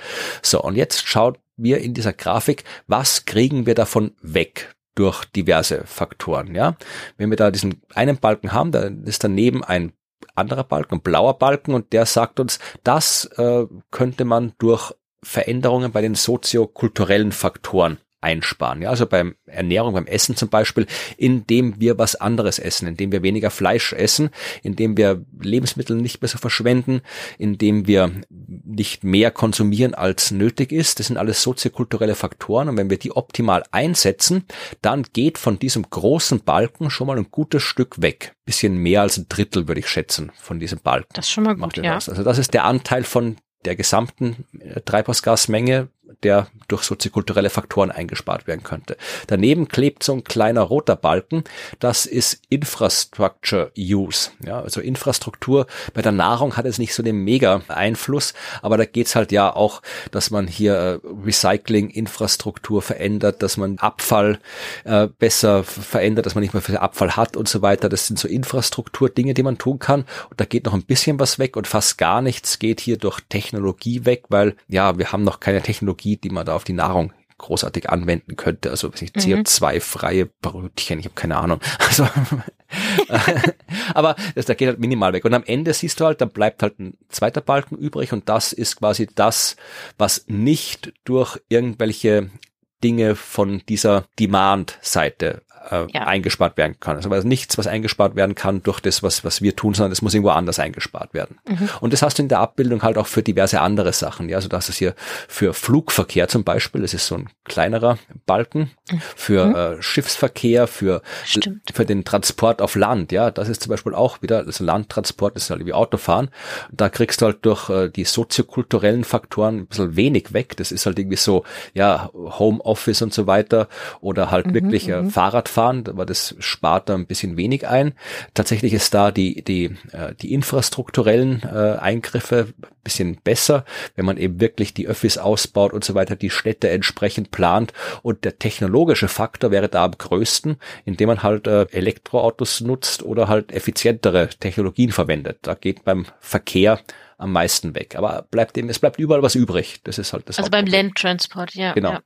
So, und jetzt schaut wir in dieser Grafik, was kriegen wir davon weg? durch diverse Faktoren, ja. Wenn wir da diesen einen Balken haben, dann ist daneben ein anderer Balken, ein blauer Balken und der sagt uns, das äh, könnte man durch Veränderungen bei den soziokulturellen Faktoren einsparen. Ja, also beim Ernährung, beim Essen zum Beispiel, indem wir was anderes essen, indem wir weniger Fleisch essen, indem wir Lebensmittel nicht mehr so verschwenden, indem wir nicht mehr konsumieren als nötig ist. Das sind alles soziokulturelle Faktoren und wenn wir die optimal einsetzen, dann geht von diesem großen Balken schon mal ein gutes Stück weg. Bisschen mehr als ein Drittel würde ich schätzen von diesem Balken. Das ist schon mal gut, ja. Also das ist der Anteil von der gesamten äh, Treibhausgasmenge der durch soziokulturelle Faktoren eingespart werden könnte. Daneben klebt so ein kleiner roter Balken, das ist Infrastructure Use. Ja, also Infrastruktur bei der Nahrung hat es nicht so den mega Einfluss, aber da geht's halt ja auch, dass man hier äh, Recycling-Infrastruktur verändert, dass man Abfall äh, besser verändert, dass man nicht mehr viel Abfall hat und so weiter. Das sind so Infrastruktur-Dinge, die man tun kann. Und da geht noch ein bisschen was weg und fast gar nichts geht hier durch Technologie weg, weil ja, wir haben noch keine Technologie Technologie, die man da auf die Nahrung großartig anwenden könnte. Also CO2-freie Brötchen, ich habe keine Ahnung. <laughs> Also, aber das, da geht halt minimal weg. Und am Ende siehst du halt, dann bleibt halt ein zweiter Balken übrig und das ist quasi das, was nicht durch irgendwelche Dinge von dieser Demand-Seite äh, ja. eingespart werden kann. Also weil nichts, was eingespart werden kann durch das, was, was wir tun, sondern es muss irgendwo anders eingespart werden. Mhm. Und das hast du in der Abbildung halt auch für diverse andere Sachen. Ja, also das ist hier für Flugverkehr zum Beispiel, das ist so ein kleinerer Balken, mhm. für mhm. äh, Schiffsverkehr, für, für den Transport auf Land. Ja, das ist zum Beispiel auch wieder, also Landtransport ist halt wie Autofahren. Da kriegst du halt durch äh, die soziokulturellen Faktoren ein bisschen wenig weg. Das ist halt irgendwie so, ja, Home Homeoffice und so weiter oder halt mhm, wirklich äh, mhm. Fahrradfahren, aber das spart da ein bisschen wenig ein. Tatsächlich ist da die, die, äh, die infrastrukturellen äh, Eingriffe bisschen besser, wenn man eben wirklich die Öffis ausbaut und so weiter, die Städte entsprechend plant. Und der technologische Faktor wäre da am größten, indem man halt äh, Elektroautos nutzt oder halt effizientere Technologien verwendet. Da geht beim Verkehr am meisten weg. Aber bleibt eben, es bleibt überall was übrig. Das ist halt das. Also beim Landtransport, ja. Genau. Ja.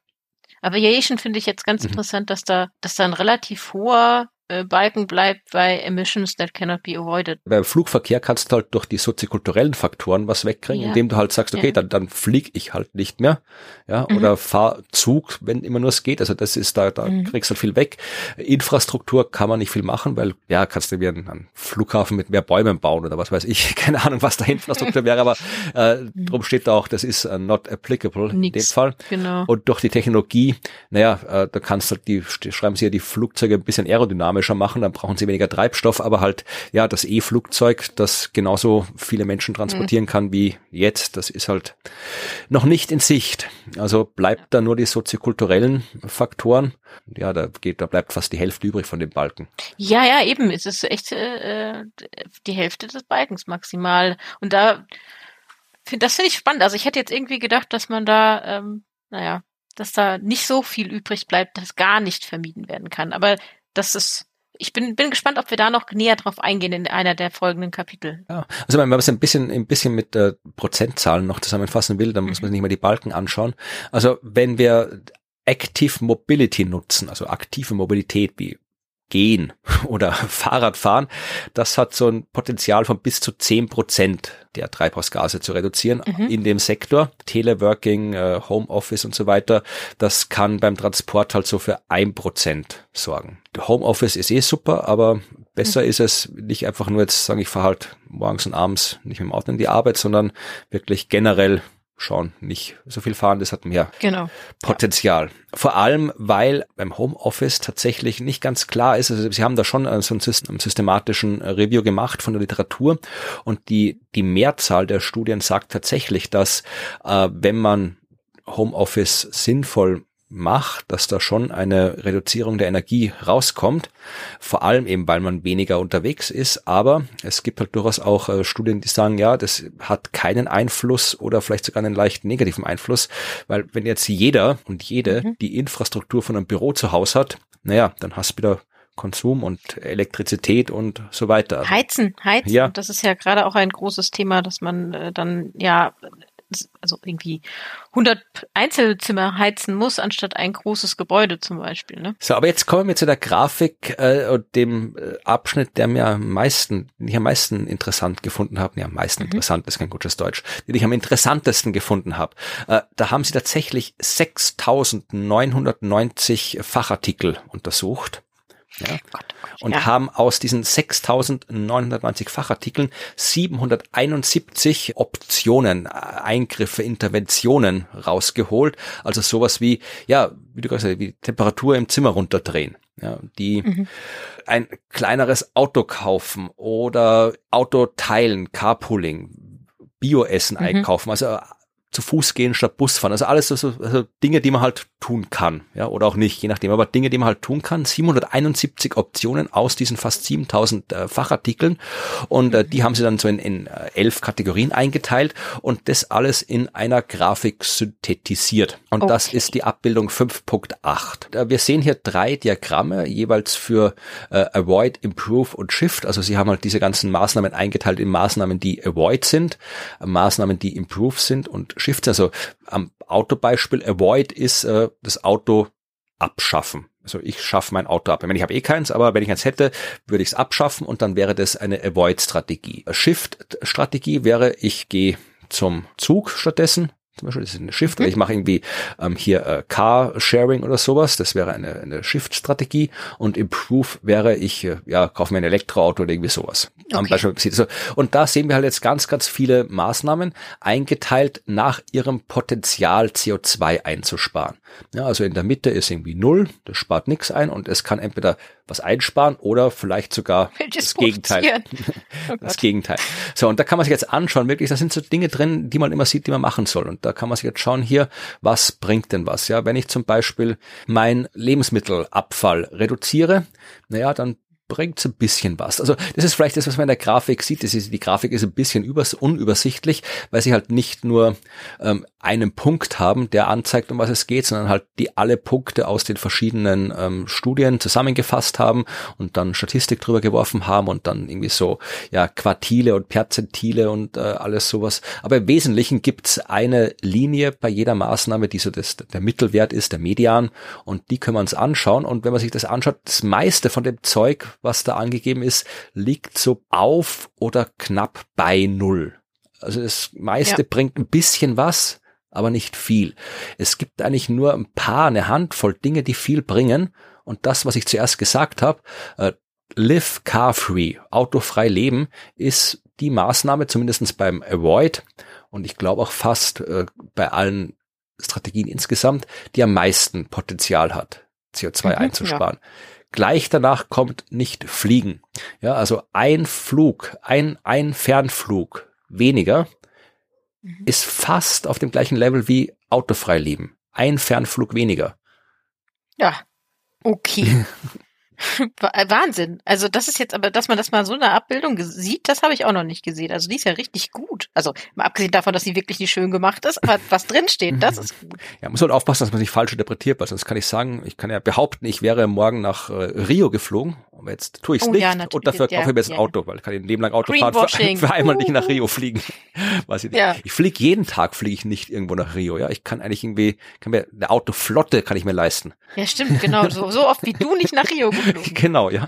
Aviation finde ich jetzt ganz mhm. interessant, dass da, dass da ein relativ hoher Balken bleibt bei Emissions that cannot be avoided. Beim Flugverkehr kannst du halt durch die soziokulturellen Faktoren was wegkriegen, ja. indem du halt sagst, okay, ja. dann, dann flieg ich halt nicht mehr, ja, mhm. oder fahr Zug, wenn immer nur es geht. Also das ist da, da mhm. kriegst du halt viel weg. Infrastruktur kann man nicht viel machen, weil ja, kannst du wie einen, einen Flughafen mit mehr Bäumen bauen oder was weiß ich. <laughs> Keine Ahnung, was da Infrastruktur wäre, aber äh, mhm. drum steht da auch, das ist uh, not applicable Nix. in dem Fall. Genau. Und durch die Technologie, naja, äh, da kannst du halt die, schreiben sie ja die Flugzeuge ein bisschen aerodynamisch dynamischer machen, dann brauchen sie weniger Treibstoff, aber halt, ja, das E-Flugzeug, das genauso viele Menschen transportieren mhm. kann wie jetzt, das ist halt noch nicht in Sicht. Also bleibt da nur die soziokulturellen Faktoren. Ja, da geht, da bleibt fast die Hälfte übrig von dem Balken. Ja, ja, eben. Es ist echt äh, die Hälfte des Balkens maximal. Und da, find, das finde ich spannend. Also ich hätte jetzt irgendwie gedacht, dass man da, ähm, naja, dass da nicht so viel übrig bleibt, dass gar nicht vermieden werden kann. Aber das ist ich bin, bin gespannt, ob wir da noch näher drauf eingehen in einer der folgenden Kapitel. Ja, also wenn man es ein bisschen, ein bisschen mit äh, Prozentzahlen noch zusammenfassen will, dann muss man sich nicht mal die Balken anschauen. Also wenn wir Active Mobility nutzen, also aktive Mobilität wie Gehen <laughs> oder Fahrradfahren, das hat so ein Potenzial von bis zu zehn Prozent der Treibhausgase zu reduzieren mhm. in dem Sektor. Teleworking, äh, Homeoffice und so weiter, das kann beim Transport halt so für ein Prozent sorgen. Homeoffice ist eh super, aber besser mhm. ist es nicht einfach nur jetzt sagen, ich fahre halt morgens und abends nicht mit dem Auto in die Arbeit, sondern wirklich generell schauen, nicht so viel fahren, das hat mehr genau. Potenzial. Ja. Vor allem, weil beim Homeoffice tatsächlich nicht ganz klar ist, also sie haben da schon so einen systematischen Review gemacht von der Literatur und die, die Mehrzahl der Studien sagt tatsächlich, dass äh, wenn man Homeoffice sinnvoll macht, dass da schon eine Reduzierung der Energie rauskommt. Vor allem eben, weil man weniger unterwegs ist. Aber es gibt halt durchaus auch äh, Studien, die sagen, ja, das hat keinen Einfluss oder vielleicht sogar einen leicht negativen Einfluss. Weil wenn jetzt jeder und jede mhm. die Infrastruktur von einem Büro zu Hause hat, naja, dann hast du wieder Konsum und Elektrizität und so weiter. Heizen, heizen. Ja. Das ist ja gerade auch ein großes Thema, dass man äh, dann ja also irgendwie 100 Einzelzimmer heizen muss, anstatt ein großes Gebäude zum Beispiel. Ne? So, aber jetzt kommen wir zu der Grafik äh, und dem äh, Abschnitt, der mir am meisten, den ich am meisten interessant gefunden habe. Ja, am meisten mhm. interessant ist kein gutes Deutsch. Den ich am interessantesten gefunden habe. Äh, da haben sie tatsächlich 6.990 Fachartikel untersucht. Ja, und ja. haben aus diesen 6.990 Fachartikeln 771 Optionen, äh, Eingriffe, Interventionen rausgeholt. Also sowas wie, ja, wie du gesagt hast, wie Temperatur im Zimmer runterdrehen. Ja, die mhm. ein kleineres Auto kaufen oder Auto teilen, Carpooling, Bioessen mhm. einkaufen, also zu Fuß gehen statt Bus fahren. Also alles so, so also Dinge, die man halt tun kann, ja, oder auch nicht, je nachdem. Aber Dinge, die man halt tun kann. 771 Optionen aus diesen fast 7000 äh, Fachartikeln und äh, die haben sie dann so in, in äh, elf Kategorien eingeteilt und das alles in einer Grafik synthetisiert. Und okay. das ist die Abbildung 5.8. Äh, wir sehen hier drei Diagramme, jeweils für äh, Avoid, Improve und Shift. Also sie haben halt diese ganzen Maßnahmen eingeteilt in Maßnahmen, die Avoid sind, Maßnahmen, die Improve sind und Shifts. Also am Autobeispiel Avoid ist äh, das Auto abschaffen. Also ich schaffe mein Auto ab. Ich meine, ich habe eh keins, aber wenn ich eins hätte, würde ich es abschaffen und dann wäre das eine Avoid-Strategie. Shift-Strategie wäre, ich gehe zum Zug stattdessen zum Beispiel, das ist eine Shift, mhm. oder ich mache irgendwie ähm, hier äh, Car-Sharing oder sowas, das wäre eine, eine Shift-Strategie und Improve wäre, ich äh, ja, kaufe mir ein Elektroauto oder irgendwie sowas. Okay. Und da sehen wir halt jetzt ganz, ganz viele Maßnahmen eingeteilt nach ihrem Potenzial CO2 einzusparen. Ja, also in der Mitte ist irgendwie null, das spart nichts ein und es kann entweder was einsparen oder vielleicht sogar <laughs> das Gegenteil. <laughs> Oh das Gegenteil. So, und da kann man sich jetzt anschauen, wirklich, da sind so Dinge drin, die man immer sieht, die man machen soll. Und da kann man sich jetzt schauen, hier, was bringt denn was? Ja, wenn ich zum Beispiel mein Lebensmittelabfall reduziere, naja, dann bringt's ein bisschen was. Also das ist vielleicht das, was man in der Grafik sieht. Das ist, die Grafik ist ein bisschen übers, unübersichtlich, weil sie halt nicht nur ähm, einen Punkt haben, der anzeigt, um was es geht, sondern halt die alle Punkte aus den verschiedenen ähm, Studien zusammengefasst haben und dann Statistik drüber geworfen haben und dann irgendwie so ja Quartile und Perzentile und äh, alles sowas. Aber im Wesentlichen gibt's eine Linie bei jeder Maßnahme, die so das, der Mittelwert ist, der Median und die können wir uns anschauen und wenn man sich das anschaut, das meiste von dem Zeug, was da angegeben ist, liegt so auf oder knapp bei Null. Also das meiste ja. bringt ein bisschen was, aber nicht viel. Es gibt eigentlich nur ein paar, eine Handvoll Dinge, die viel bringen. Und das, was ich zuerst gesagt habe, äh, Live Car Free, autofrei leben, ist die Maßnahme, zumindestens beim Avoid und ich glaube auch fast äh, bei allen Strategien insgesamt, die am meisten Potenzial hat, CO2 mhm, einzusparen. Ja. Gleich danach kommt nicht fliegen. Ja, also ein Flug, ein, ein Fernflug weniger mhm. ist fast auf dem gleichen Level wie autofrei leben. Ein Fernflug weniger. Ja, okay. <laughs> <laughs> Wahnsinn. Also das ist jetzt aber, dass man das mal so eine Abbildung sieht, das habe ich auch noch nicht gesehen. Also die ist ja richtig gut. Also mal abgesehen davon, dass sie wirklich nicht schön gemacht ist, aber was drin steht, das ist gut. Ja, muss halt aufpassen, dass man sich falsch interpretiert, weil sonst kann ich sagen, ich kann ja behaupten, ich wäre morgen nach äh, Rio geflogen, aber jetzt tue ich es oh, nicht ja, und dafür kaufe ich mir jetzt ein Auto, weil ich kann ein Leben lang Auto fahren, für, <laughs> für einmal nicht nach Rio fliegen. <laughs> Weiß ich nicht. Ja. Ich fliege jeden Tag, fliege ich nicht irgendwo nach Rio. Ja, ich kann eigentlich irgendwie, kann mir eine Autoflotte kann ich mir leisten. Ja, stimmt, genau. So, so oft wie du nicht nach Rio geflogen. <laughs> genau, ja.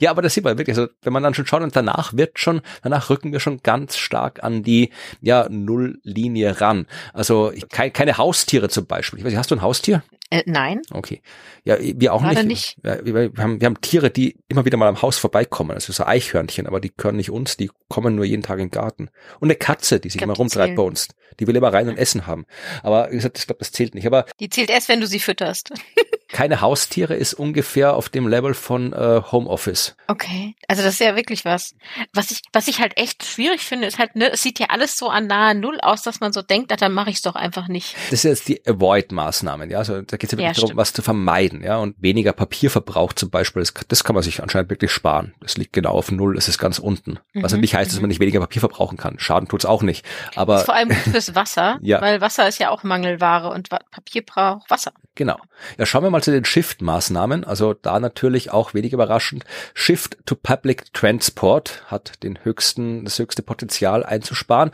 Ja, aber das sieht man wirklich, also wenn man dann schon schaut und danach wird schon, danach rücken wir schon ganz stark an die ja Nulllinie ran. Also ich, kein, keine Haustiere zum Beispiel. Ich weiß nicht, hast du ein Haustier? Äh, nein. Okay. Ja, wir auch Gerade nicht. nicht. Ja, wir, wir, haben, wir haben Tiere, die immer wieder mal am Haus vorbeikommen. Also so Eichhörnchen, aber die können nicht uns, die kommen nur jeden Tag in den Garten. Und eine Katze, die sich glaub, immer rumtreibt bei uns. Die will immer rein und Essen haben. Aber wie gesagt, ich glaube, das zählt nicht. Aber die zählt erst, wenn du sie fütterst. <laughs> keine Haustiere ist ungefähr auf dem Level von äh, Homeoffice. Okay, also das ist ja wirklich was. Was ich, was ich halt echt schwierig finde, ist halt, ne, es sieht ja alles so an nahe Null aus, dass man so denkt, dann mache ich es doch einfach nicht. Das sind jetzt die Avoid-Maßnahmen, ja. Also da geht es ja wirklich ja, darum, was zu vermeiden, ja. Und weniger Papierverbrauch zum Beispiel, das, das kann man sich anscheinend wirklich sparen. Das liegt genau auf Null, es ist ganz unten. Mhm. Was nicht heißt, dass man nicht weniger Papier verbrauchen kann. Schaden tut's auch nicht. Aber das ist vor allem gut fürs <laughs> Wasser, ja. weil Wasser ist ja auch Mangelware und Papier braucht Wasser. Genau. Ja, schauen wir mal zu den Shift-Maßnahmen. Also da natürlich auch wenig überraschend. Shift to Public Transport hat den höchsten, das höchste Potenzial einzusparen.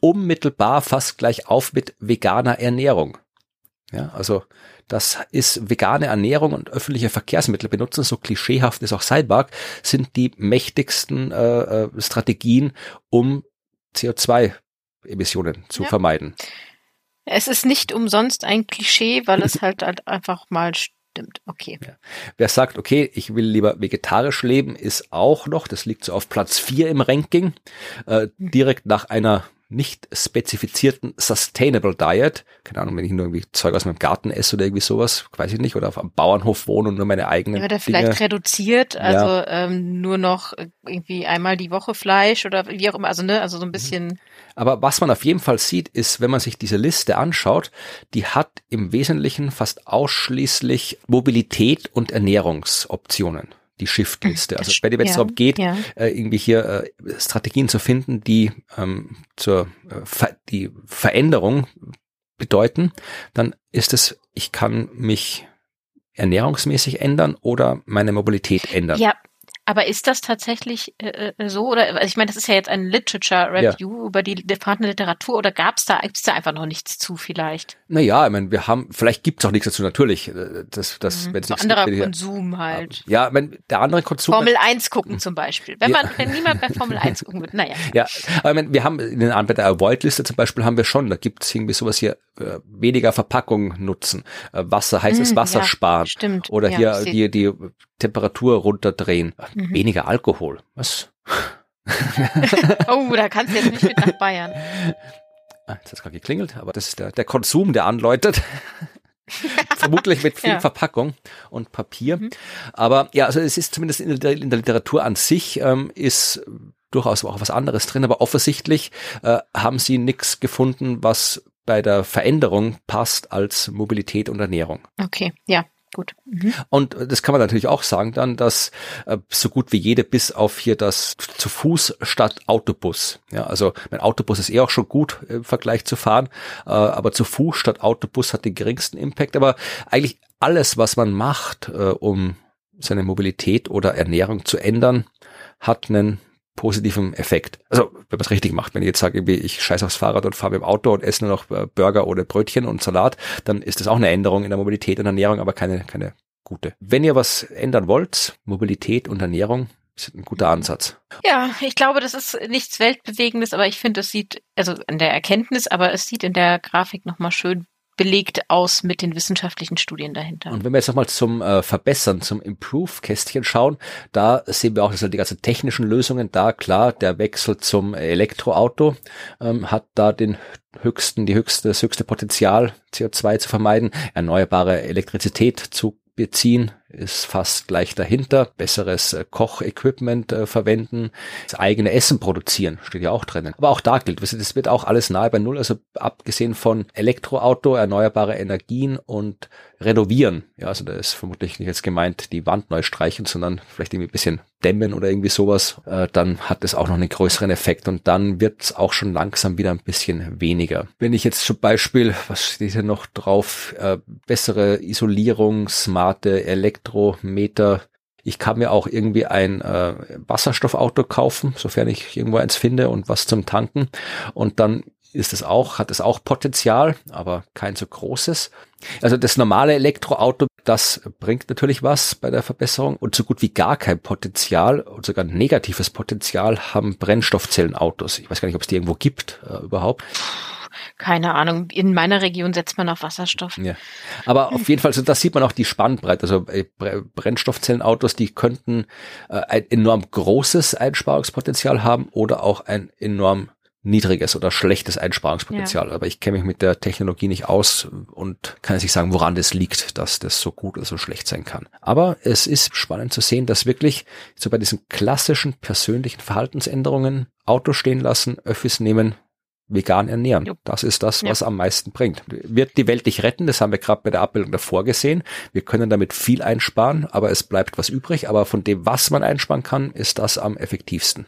Unmittelbar fast gleich auf mit veganer Ernährung. Ja, also das ist vegane Ernährung und öffentliche Verkehrsmittel benutzen, so klischeehaft ist auch Sidebark, sind die mächtigsten äh, äh Strategien, um CO2-Emissionen zu ja. vermeiden. Es ist nicht umsonst ein Klischee, weil es halt, halt einfach mal stimmt. Okay. Ja. Wer sagt, okay, ich will lieber vegetarisch leben, ist auch noch, das liegt so auf Platz vier im Ranking, äh, mhm. direkt nach einer nicht spezifizierten Sustainable Diet. Keine Ahnung, wenn ich nur irgendwie Zeug aus meinem Garten esse oder irgendwie sowas, weiß ich nicht, oder auf einem Bauernhof wohne und nur meine eigenen. Ja, oder vielleicht Dinge. reduziert, also ja. ähm, nur noch irgendwie einmal die Woche Fleisch oder wie auch immer, also ne, also so ein mhm. bisschen. Aber was man auf jeden Fall sieht, ist, wenn man sich diese Liste anschaut, die hat im Wesentlichen fast ausschließlich Mobilität und Ernährungsoptionen die Shift-Liste. Also wenn es ja, darum geht, ja. äh, irgendwie hier äh, Strategien zu finden, die ähm, zur äh, Ver die Veränderung bedeuten, dann ist es, ich kann mich ernährungsmäßig ändern oder meine Mobilität ändern. Ja, aber ist das tatsächlich äh, äh so? Oder also ich meine, das ist ja jetzt ein Literature Review ja. über die vorhandene Literatur oder gab es da, gibt's da einfach noch nichts zu vielleicht? Naja, ich meine, wir haben, vielleicht gibt's auch nichts dazu, natürlich. Äh, das, das, mhm. so anderer gibt, Konsum halt. Ja, wenn der andere Konsum. Formel 1 gucken zum Beispiel. Wenn man, wenn niemand bei Formel 1 <laughs> gucken wird, naja. Ja, aber ich meine, wir haben in den der Avoid-Liste zum Beispiel haben wir schon, da gibt's irgendwie sowas hier, äh, weniger Verpackung nutzen, äh, Wasser, heißes mhm, Wasser ja, sparen. Stimmt. Oder ja, hier die, die Temperatur runterdrehen. Mhm. Weniger Alkohol. Was? oh, da kannst du jetzt nicht mit nach Bayern. <laughs> Ah, jetzt hat es gerade geklingelt, aber das ist der, der Konsum, der anläutet. <laughs> Vermutlich mit viel ja. Verpackung und Papier. Mhm. Aber ja, also es ist zumindest in der, in der Literatur an sich ähm, ist durchaus auch was anderes drin, aber offensichtlich äh, haben sie nichts gefunden, was bei der Veränderung passt als Mobilität und Ernährung. Okay, ja, Gut. Mhm. Und das kann man natürlich auch sagen dann, dass äh, so gut wie jede bis auf hier das zu Fuß statt Autobus. Ja, also mein Autobus ist eh auch schon gut im Vergleich zu fahren, äh, aber zu Fuß statt Autobus hat den geringsten Impact. Aber eigentlich alles, was man macht, äh, um seine Mobilität oder Ernährung zu ändern, hat einen positivem Effekt. Also wenn man es richtig macht, wenn ich jetzt sage, ich scheiße aufs Fahrrad und fahre mit dem Auto und esse nur noch äh, Burger oder Brötchen und Salat, dann ist das auch eine Änderung in der Mobilität und Ernährung, aber keine, keine gute. Wenn ihr was ändern wollt, Mobilität und Ernährung, ist ein guter Ansatz. Ja, ich glaube, das ist nichts Weltbewegendes, aber ich finde, es sieht, also in der Erkenntnis, aber es sieht in der Grafik nochmal schön belegt aus mit den wissenschaftlichen Studien dahinter. Und wenn wir jetzt nochmal zum äh, Verbessern, zum Improve-Kästchen schauen, da sehen wir auch, dass halt die ganzen technischen Lösungen da, klar, der Wechsel zum Elektroauto ähm, hat da den höchsten, die höchste, das höchste Potenzial, CO2 zu vermeiden, erneuerbare Elektrizität zu beziehen, ist fast gleich dahinter. Besseres äh, Kochequipment äh, verwenden, das eigene Essen produzieren, steht ja auch drinnen. Aber auch da gilt, das wird auch alles nahe bei Null, also abgesehen von Elektroauto, erneuerbare Energien und renovieren. Ja, also da ist vermutlich nicht jetzt gemeint, die Wand neu streichen, sondern vielleicht irgendwie ein bisschen dämmen oder irgendwie sowas. Äh, dann hat es auch noch einen größeren Effekt und dann wird es auch schon langsam wieder ein bisschen weniger. Wenn ich jetzt zum Beispiel, was steht hier noch drauf, äh, bessere Isolierung, smarte Elektrometer ich kann mir auch irgendwie ein äh, Wasserstoffauto kaufen, sofern ich irgendwo eins finde und was zum Tanken. Und dann ist es auch, hat es auch Potenzial, aber kein so großes. Also das normale Elektroauto, das bringt natürlich was bei der Verbesserung und so gut wie gar kein Potenzial und sogar negatives Potenzial haben Brennstoffzellenautos. Ich weiß gar nicht, ob es die irgendwo gibt äh, überhaupt. Keine Ahnung. In meiner Region setzt man auf Wasserstoff. Ja. Aber auf jeden Fall, so das sieht man auch die Spannbreite. Also äh, Brennstoffzellenautos, die könnten äh, ein enorm großes Einsparungspotenzial haben oder auch ein enorm niedriges oder schlechtes Einsparungspotenzial. Ja. Aber ich kenne mich mit der Technologie nicht aus und kann jetzt nicht sagen, woran das liegt, dass das so gut oder so schlecht sein kann. Aber es ist spannend zu sehen, dass wirklich so bei diesen klassischen persönlichen Verhaltensänderungen Auto stehen lassen, Öffis nehmen, vegan ernähren. Das ist das, was ja. am meisten bringt. Wird die Welt nicht retten, das haben wir gerade bei der Abbildung davor gesehen. Wir können damit viel einsparen, aber es bleibt was übrig. Aber von dem, was man einsparen kann, ist das am effektivsten.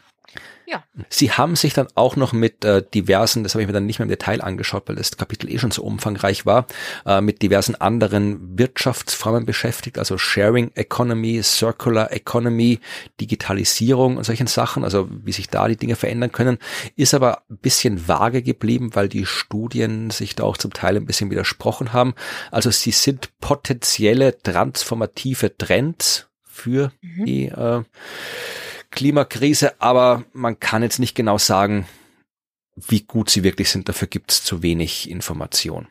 Ja. Sie haben sich dann auch noch mit äh, diversen, das habe ich mir dann nicht mehr im Detail angeschaut, weil das Kapitel eh schon so umfangreich war, äh, mit diversen anderen Wirtschaftsformen beschäftigt, also Sharing Economy, Circular Economy, Digitalisierung und solchen Sachen, also wie sich da die Dinge verändern können, ist aber ein bisschen vage geblieben, weil die Studien sich da auch zum Teil ein bisschen widersprochen haben. Also sie sind potenzielle transformative Trends für mhm. die äh, Klimakrise, aber man kann jetzt nicht genau sagen, wie gut sie wirklich sind. Dafür gibt es zu wenig Information.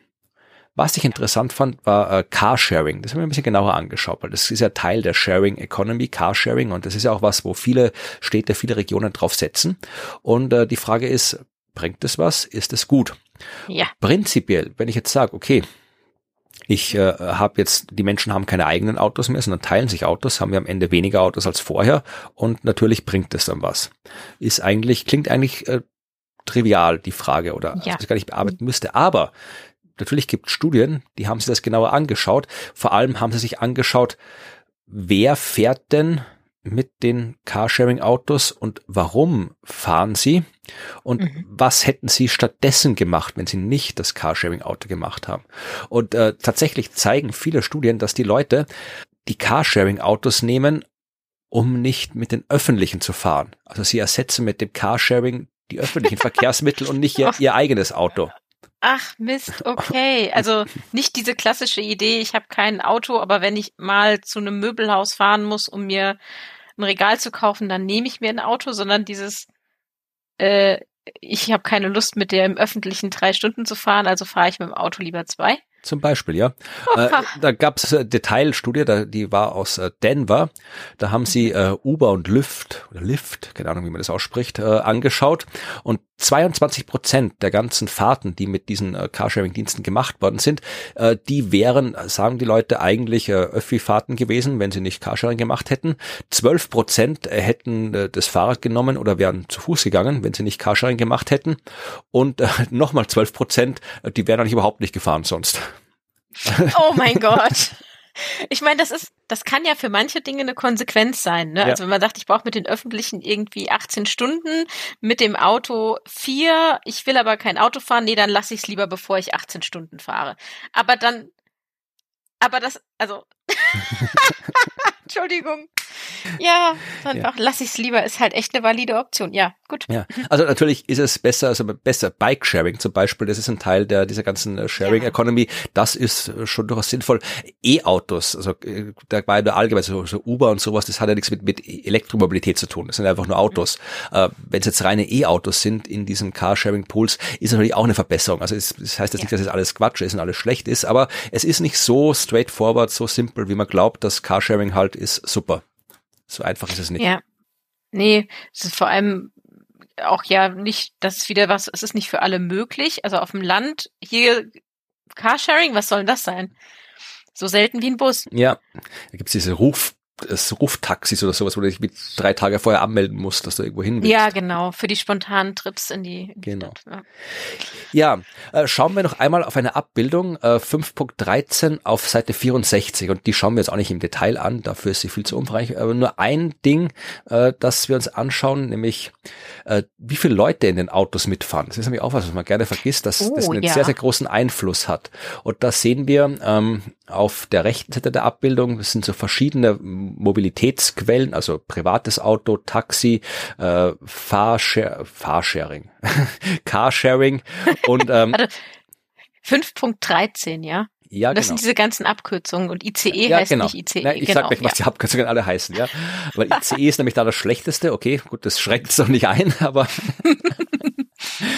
Was ich interessant fand, war äh, Carsharing. Das haben wir ein bisschen genauer angeschaut, weil das ist ja Teil der Sharing Economy, Carsharing, und das ist ja auch was, wo viele Städte, viele Regionen drauf setzen. Und äh, die Frage ist, bringt es was? Ist es gut? Ja. Prinzipiell, wenn ich jetzt sage, okay, ich äh, habe jetzt, die Menschen haben keine eigenen Autos mehr, sondern teilen sich Autos, haben wir am Ende weniger Autos als vorher und natürlich bringt es dann was. Ist eigentlich, klingt eigentlich äh, trivial, die Frage, oder ja. ich gar nicht bearbeiten müsste. Aber natürlich gibt Studien, die haben sich das genauer angeschaut. Vor allem haben sie sich angeschaut, wer fährt denn mit den Carsharing-Autos und warum fahren sie und mhm. was hätten sie stattdessen gemacht, wenn sie nicht das Carsharing-Auto gemacht haben. Und äh, tatsächlich zeigen viele Studien, dass die Leute die Carsharing-Autos nehmen, um nicht mit den öffentlichen zu fahren. Also sie ersetzen mit dem Carsharing die öffentlichen <laughs> Verkehrsmittel und nicht ihr, ihr eigenes Auto. Ach Mist, okay. Also nicht diese klassische Idee, ich habe kein Auto, aber wenn ich mal zu einem Möbelhaus fahren muss, um mir ein Regal zu kaufen, dann nehme ich mir ein Auto, sondern dieses, äh, ich habe keine Lust mit der im öffentlichen drei Stunden zu fahren, also fahre ich mit dem Auto lieber zwei. Zum Beispiel, ja. äh, da gab es eine Detailstudie, da, die war aus äh, Denver. Da haben sie äh, Uber und Lyft oder Lyft, keine Ahnung, wie man das ausspricht, äh, angeschaut. Und 22 Prozent der ganzen Fahrten, die mit diesen äh, Carsharing-Diensten gemacht worden sind, äh, die wären, sagen die Leute, eigentlich äh, Öffi-Fahrten gewesen, wenn sie nicht Carsharing gemacht hätten. 12 Prozent äh, hätten äh, das Fahrrad genommen oder wären zu Fuß gegangen, wenn sie nicht Carsharing gemacht hätten. Und äh, <laughs> nochmal 12 Prozent, äh, die wären eigentlich überhaupt nicht gefahren sonst. Oh mein Gott. Ich meine, das ist, das kann ja für manche Dinge eine Konsequenz sein. Ne? Ja. Also wenn man sagt, ich brauche mit den öffentlichen irgendwie 18 Stunden, mit dem Auto vier, ich will aber kein Auto fahren, nee, dann lasse ich es lieber, bevor ich 18 Stunden fahre. Aber dann, aber das, also <laughs> <laughs> Entschuldigung. Ja, <laughs> einfach ja. lass ich es lieber, ist halt echt eine valide Option. Ja, gut. Ja, also natürlich ist es besser, also besser Bike-Sharing zum Beispiel, das ist ein Teil der dieser ganzen äh, Sharing-Economy, das ist äh, schon durchaus sinnvoll. E-Autos, also äh, da war ja allgemein so, so Uber und sowas, das hat ja nichts mit, mit Elektromobilität zu tun, das sind einfach nur Autos. Mhm. Äh, Wenn es jetzt reine E-Autos sind in diesen Car-Sharing-Pools, ist natürlich auch eine Verbesserung. Also es, das heißt jetzt ja. nicht, dass es alles Quatsch ist und alles schlecht ist, aber es ist nicht so straightforward, so simpel, wie man glaubt, dass Carsharing halt ist super. So einfach ist es nicht. Ja. Nee, es ist vor allem auch ja nicht, das ist wieder was, es ist nicht für alle möglich. Also auf dem Land, hier Carsharing, was soll denn das sein? So selten wie ein Bus. Ja, da gibt's diese Ruf, das Ruftaxis oder sowas, wo du dich mit drei Tage vorher anmelden musst, dass du irgendwo hin willst. Ja, genau, für die spontanen Trips in die, in die genau. Stadt. Ja, ja äh, schauen wir noch einmal auf eine Abbildung äh, 5.13 auf Seite 64 und die schauen wir jetzt auch nicht im Detail an, dafür ist sie viel zu umfangreich, aber nur ein Ding, äh, das wir uns anschauen, nämlich äh, wie viele Leute in den Autos mitfahren. Das ist nämlich auch was, was man gerne vergisst, dass oh, das einen ja. sehr, sehr großen Einfluss hat. Und da sehen wir ähm, auf der rechten Seite der Abbildung, das sind so verschiedene Mobilitätsquellen, also privates Auto, Taxi, äh, Fahrshare, Fahrsharing, <laughs> Carsharing und ähm, <laughs> 5.13, ja? Ja, und das genau. sind diese ganzen Abkürzungen und ICE ja, heißt genau. nicht ICE. Na, ich genau, sag gleich, was die Abkürzungen alle heißen, ja. Weil ICE ist <laughs> nämlich da das Schlechteste. Okay, gut, das schränkt es doch nicht ein, aber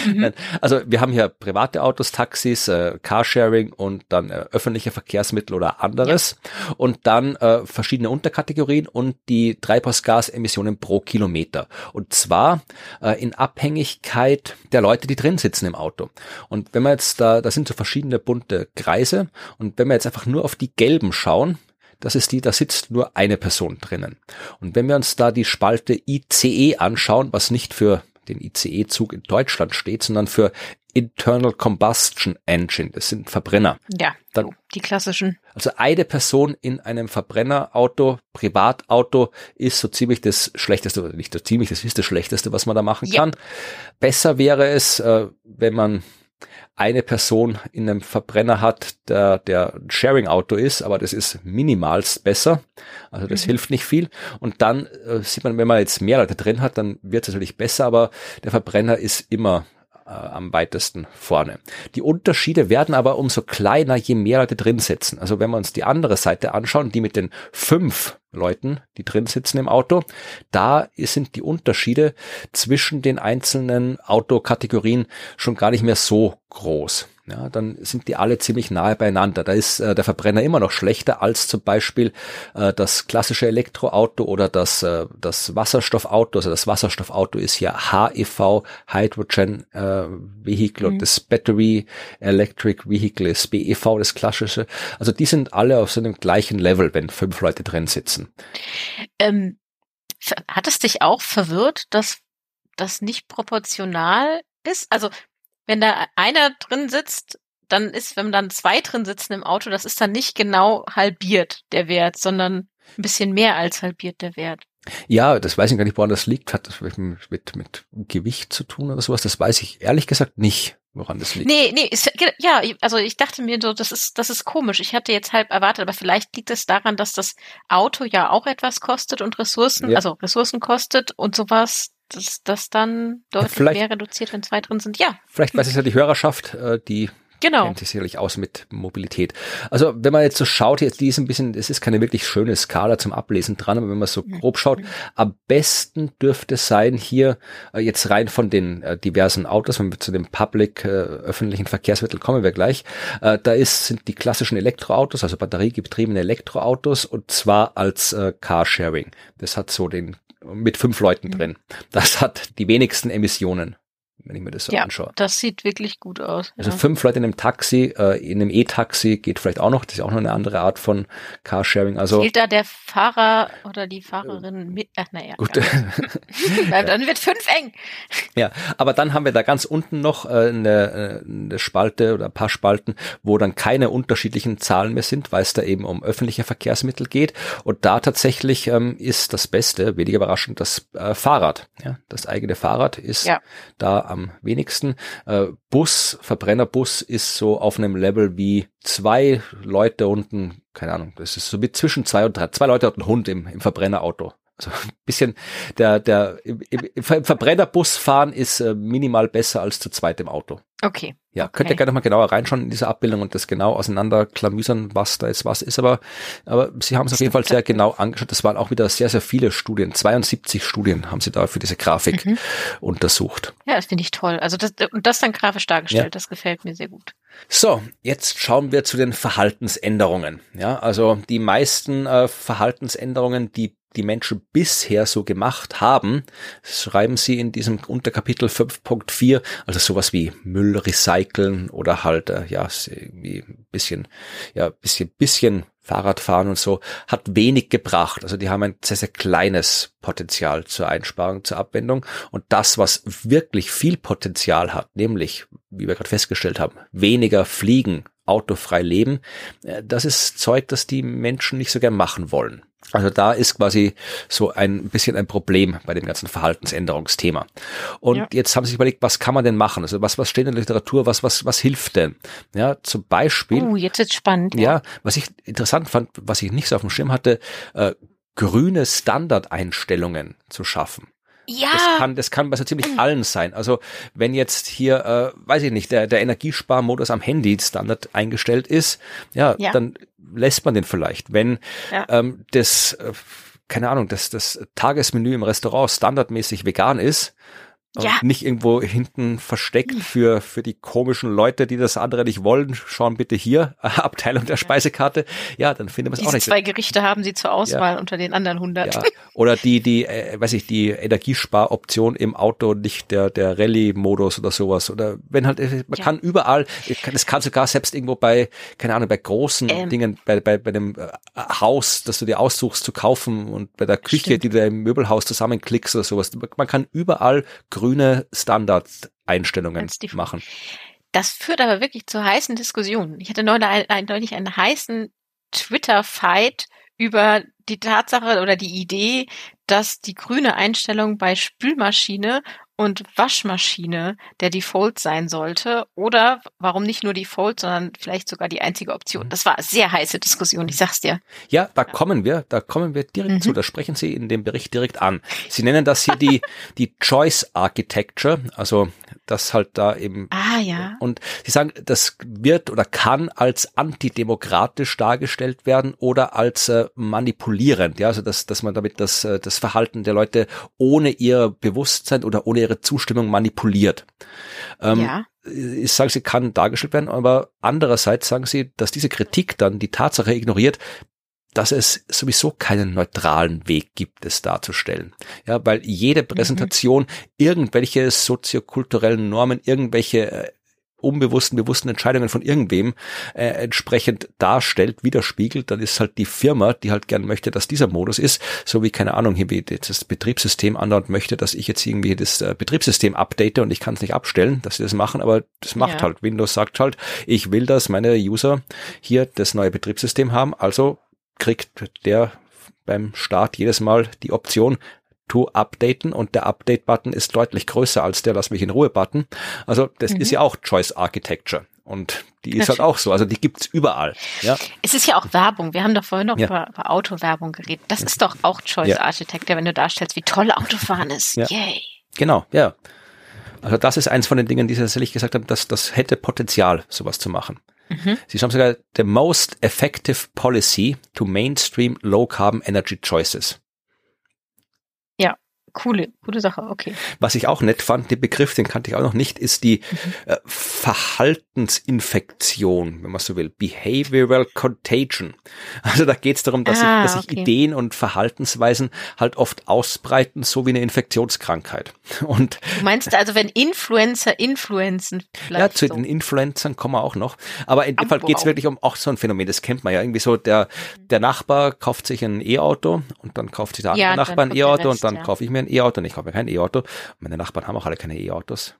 Mhm. Also wir haben hier private Autos, Taxis, äh, Carsharing und dann äh, öffentliche Verkehrsmittel oder anderes ja. und dann äh, verschiedene Unterkategorien und die Treibhausgasemissionen pro Kilometer. Und zwar äh, in Abhängigkeit der Leute, die drin sitzen im Auto. Und wenn man jetzt da, da sind so verschiedene bunte Kreise und wenn wir jetzt einfach nur auf die gelben schauen, das ist die, da sitzt nur eine Person drinnen. Und wenn wir uns da die Spalte ICE anschauen, was nicht für den ICE-Zug in Deutschland steht, sondern für Internal Combustion Engine. Das sind Verbrenner. Ja, Dann, die klassischen. Also eine Person in einem Verbrennerauto, Privatauto, ist so ziemlich das Schlechteste, oder nicht so ziemlich, das ist das Schlechteste, was man da machen ja. kann. Besser wäre es, äh, wenn man eine Person in einem Verbrenner hat, der, der ein Sharing-Auto ist, aber das ist minimalst besser. Also das mhm. hilft nicht viel. Und dann äh, sieht man, wenn man jetzt mehr Leute drin hat, dann wird es natürlich besser, aber der Verbrenner ist immer äh, am weitesten vorne. Die Unterschiede werden aber umso kleiner, je mehr Leute drin sitzen. Also wenn wir uns die andere Seite anschauen, die mit den fünf Leuten, die drin sitzen im Auto, da sind die Unterschiede zwischen den einzelnen Autokategorien schon gar nicht mehr so groß ja, dann sind die alle ziemlich nahe beieinander. Da ist äh, der Verbrenner immer noch schlechter als zum Beispiel äh, das klassische Elektroauto oder das, äh, das Wasserstoffauto. Also das Wasserstoffauto ist ja HEV, Hydrogen äh, Vehicle mhm. und das Battery Electric Vehicle ist BEV, das klassische. Also die sind alle auf so einem gleichen Level, wenn fünf Leute drin sitzen. Ähm, hat es dich auch verwirrt, dass das nicht proportional ist? Also wenn da einer drin sitzt, dann ist, wenn dann zwei drin sitzen im Auto, das ist dann nicht genau halbiert der Wert, sondern ein bisschen mehr als halbiert der Wert. Ja, das weiß ich gar nicht, woran das liegt. Hat das mit, mit, mit Gewicht zu tun oder sowas? Das weiß ich ehrlich gesagt nicht, woran das liegt. Nee, nee, ist, ja, also ich dachte mir so, das ist, das ist komisch. Ich hatte jetzt halb erwartet, aber vielleicht liegt es daran, dass das Auto ja auch etwas kostet und Ressourcen, ja. also Ressourcen kostet und sowas dass das dann deutlich ja, mehr reduziert, wenn zwei drin sind. Ja. Vielleicht weiß es ja die Hörerschaft, äh, die Genau. Kennt sich sicherlich aus mit Mobilität. Also wenn man jetzt so schaut, jetzt die ist ein bisschen, es ist keine wirklich schöne Skala zum Ablesen dran, aber wenn man so mhm. grob schaut, am besten dürfte es sein hier äh, jetzt rein von den äh, diversen Autos, wenn wir zu den Public äh, öffentlichen Verkehrsmitteln kommen wir gleich, äh, da ist sind die klassischen Elektroautos, also batteriegetriebene Elektroautos und zwar als äh, Carsharing. Das hat so den mit fünf Leuten mhm. drin. Das hat die wenigsten Emissionen. Wenn ich mir das so ja, anschaue. Das sieht wirklich gut aus. Also ja. fünf Leute in einem Taxi, äh, in einem E-Taxi geht vielleicht auch noch, das ist auch noch eine andere Art von Carsharing. Also Zählt da der Fahrer oder die Fahrerin mit? Ach, naja. Gut. Weil <laughs> <laughs> dann wird fünf eng. Ja, aber dann haben wir da ganz unten noch äh, eine, eine Spalte oder ein paar Spalten, wo dann keine unterschiedlichen Zahlen mehr sind, weil es da eben um öffentliche Verkehrsmittel geht. Und da tatsächlich ähm, ist das Beste, weniger überraschend, das äh, Fahrrad. Ja, das eigene Fahrrad ist ja. da am wenigsten. Äh, Bus, Verbrennerbus ist so auf einem Level wie zwei Leute unten, keine Ahnung, das ist so wie zwischen zwei und drei, zwei Leute und ein Hund im, im Verbrennerauto. Also ein bisschen der der im, im Verbrennerbus fahren ist äh, minimal besser als zu zweit im Auto. Okay. Ja, könnt ihr gerne noch mal genauer reinschauen in diese Abbildung und das genau auseinanderklamüsern, was da jetzt was ist. Aber, aber Sie haben es auf jeden Fall sehr genau angeschaut. Das waren auch wieder sehr, sehr viele Studien. 72 Studien haben Sie da für diese Grafik mhm. untersucht. Ja, das finde ich toll. Also das, und das dann grafisch dargestellt, ja. das gefällt mir sehr gut. So, jetzt schauen wir zu den Verhaltensänderungen. Ja, also die meisten äh, Verhaltensänderungen, die die Menschen bisher so gemacht haben, schreiben sie in diesem Unterkapitel 5.4, also sowas wie Müll recyceln oder halt, äh, ja, wie ein bisschen, ja, bisschen, bisschen Fahrradfahren und so, hat wenig gebracht. Also die haben ein sehr, sehr kleines Potenzial zur Einsparung, zur Abwendung. Und das, was wirklich viel Potenzial hat, nämlich, wie wir gerade festgestellt haben, weniger fliegen, autofrei leben, äh, das ist Zeug, das die Menschen nicht so gern machen wollen. Also da ist quasi so ein bisschen ein Problem bei dem ganzen Verhaltensänderungsthema. Und ja. jetzt haben sie sich überlegt, was kann man denn machen? Also was, was steht in der Literatur? Was, was, was hilft denn? Ja, zum Beispiel. Uh, jetzt ist spannend. Ja, ja, was ich interessant fand, was ich nicht so auf dem Schirm hatte, äh, grüne Standardeinstellungen zu schaffen. Ja. Das kann, das kann bei so ziemlich mhm. allen sein. Also wenn jetzt hier, äh, weiß ich nicht, der, der Energiesparmodus am Handy Standard eingestellt ist, ja, ja. dann lässt man den vielleicht. Wenn ja. ähm, das, äh, keine Ahnung, das, das Tagesmenü im Restaurant standardmäßig vegan ist, ja. Nicht irgendwo hinten versteckt für, für die komischen Leute, die das andere nicht wollen. Schauen bitte hier, <laughs> Abteilung der Speisekarte. Ja, dann finden wir es auch nicht. zwei Gerichte haben sie zur Auswahl ja. unter den anderen 100. Ja. <laughs> Oder die, die, äh, weiß ich, die Energiesparoption im Auto, nicht der, der Rallye-Modus oder sowas. Oder wenn halt, äh, man ja. kann überall, das kann sogar selbst irgendwo bei, keine Ahnung, bei großen ähm. Dingen, bei, bei, bei dem äh, Haus, das du dir aussuchst zu kaufen und bei der Küche, Stimmt. die du im Möbelhaus zusammenklickst oder sowas. Man kann überall grün grüne Standardeinstellungen machen. Das führt aber wirklich zu heißen Diskussionen. Ich hatte neulich einen heißen Twitter-Fight über die Tatsache oder die Idee, dass die grüne Einstellung bei Spülmaschine und Waschmaschine der Default sein sollte oder warum nicht nur Default, sondern vielleicht sogar die einzige Option. Mhm. Das war eine sehr heiße Diskussion, ich sag's dir. Ja, da kommen wir, da kommen wir direkt mhm. zu, da sprechen Sie in dem Bericht direkt an. Sie nennen das hier die, <laughs> die Choice Architecture, also das halt da eben. Ah, ja. Und Sie sagen, das wird oder kann als antidemokratisch dargestellt werden oder als äh, manipulierend, ja, also dass, dass man damit das, äh, das Verhalten der Leute ohne ihr Bewusstsein oder ohne ihre Zustimmung manipuliert. Ähm, ja. Ich sage, sie kann dargestellt werden, aber andererseits sagen sie, dass diese Kritik dann die Tatsache ignoriert, dass es sowieso keinen neutralen Weg gibt, es darzustellen. Ja, weil jede mhm. Präsentation mhm. irgendwelche soziokulturellen Normen, irgendwelche äh, unbewussten, bewussten Entscheidungen von irgendwem äh, entsprechend darstellt, widerspiegelt, dann ist halt die Firma, die halt gern möchte, dass dieser Modus ist, so wie, keine Ahnung, hier wie das Betriebssystem andauernd möchte, dass ich jetzt irgendwie das äh, Betriebssystem update und ich kann es nicht abstellen, dass sie das machen, aber das macht ja. halt. Windows sagt halt, ich will, dass meine User hier das neue Betriebssystem haben, also kriegt der beim Start jedes Mal die Option, to updaten und der Update-Button ist deutlich größer als der Lass mich in Ruhe-Button. Also das mhm. ist ja auch Choice Architecture. Und die ist halt auch so. Also die gibt's überall. Ja. Es ist ja auch Werbung. Wir haben doch vorhin noch ja. über, über Autowerbung geredet. Das ist doch auch Choice ja. Architecture, wenn du darstellst, wie toll Autofahren ist. Ja. Yay. Genau, ja. Also das ist eins von den Dingen, die Sie tatsächlich gesagt haben, dass das hätte Potenzial, sowas zu machen. Mhm. Sie haben sogar the most effective policy to mainstream low carbon energy choices. Coole, coole Sache, okay. Was ich auch nett fand, den Begriff, den kannte ich auch noch nicht, ist die mhm. äh, Verhaltensinfektion, wenn man so will, Behavioral Contagion. Also da geht es darum, dass, ah, dass sich Ideen und Verhaltensweisen halt oft ausbreiten, so wie eine Infektionskrankheit. <laughs> Und du meinst also, wenn Influencer influenzen? Ja, zu so. den Influencern kommen wir auch noch. Aber in dem Fall geht es wirklich um auch so ein Phänomen, das kennt man ja irgendwie so, der, der Nachbar kauft sich ein E-Auto und dann kauft sich der andere ja, Nachbar ein E-Auto und dann ja. kaufe ich mir ein E-Auto und ich kaufe mir kein E-Auto. Meine Nachbarn haben auch alle keine E-Autos.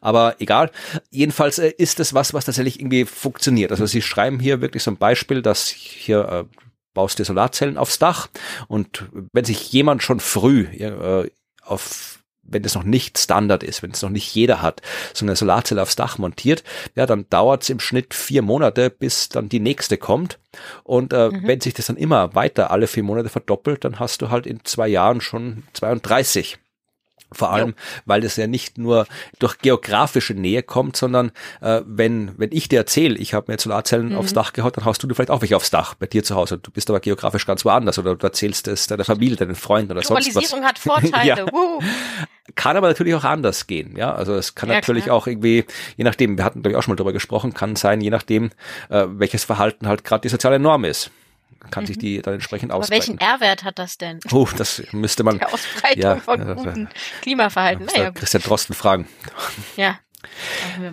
Aber egal. Jedenfalls äh, ist es was, was tatsächlich irgendwie funktioniert. Also sie schreiben hier wirklich so ein Beispiel, dass hier äh, baust du Solarzellen aufs Dach und wenn sich jemand schon früh äh, auf wenn das noch nicht Standard ist, wenn es noch nicht jeder hat, so eine Solarzelle aufs Dach montiert, ja, dann dauert es im Schnitt vier Monate, bis dann die nächste kommt. Und äh, mhm. wenn sich das dann immer weiter alle vier Monate verdoppelt, dann hast du halt in zwei Jahren schon 32. Vor allem, ja. weil das ja nicht nur durch geografische Nähe kommt, sondern äh, wenn, wenn ich dir erzähle, ich habe mir Solarzellen mhm. aufs Dach gehaut, dann haust du dir vielleicht auch welche aufs Dach bei dir zu Hause. Du bist aber geografisch ganz woanders oder du erzählst es deiner Familie, deinen Freunden oder sonst was. Globalisierung hat <laughs> Vorteile. ja. Kann aber natürlich auch anders gehen. Ja, also es kann ja, natürlich klar. auch irgendwie, je nachdem, wir hatten glaube ich auch schon mal drüber gesprochen, kann sein, je nachdem, äh, welches Verhalten halt gerade die soziale Norm ist kann mhm. sich die dann entsprechend ausbreiten. Aber welchen R-Wert hat das denn? Oh, das müsste man. <laughs> Die Ausbreitung ja, von guten Klimaverhalten. Naja, Christian Drosten fragen. Ja.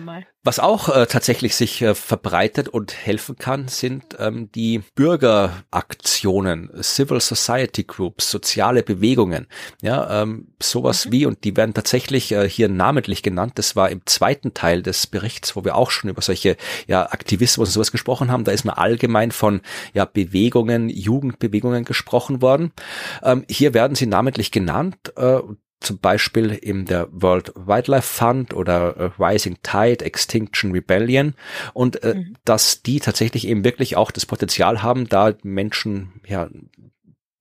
Mal. Was auch äh, tatsächlich sich äh, verbreitet und helfen kann, sind ähm, die Bürgeraktionen, Civil Society Groups, soziale Bewegungen. Ja, ähm, sowas mhm. wie, und die werden tatsächlich äh, hier namentlich genannt. Das war im zweiten Teil des Berichts, wo wir auch schon über solche ja, Aktivismus und sowas gesprochen haben. Da ist man allgemein von ja, Bewegungen, Jugendbewegungen gesprochen worden. Ähm, hier werden sie namentlich genannt. Äh, zum Beispiel in der World Wildlife Fund oder äh, Rising Tide, Extinction Rebellion und äh, mhm. dass die tatsächlich eben wirklich auch das Potenzial haben, da Menschen ja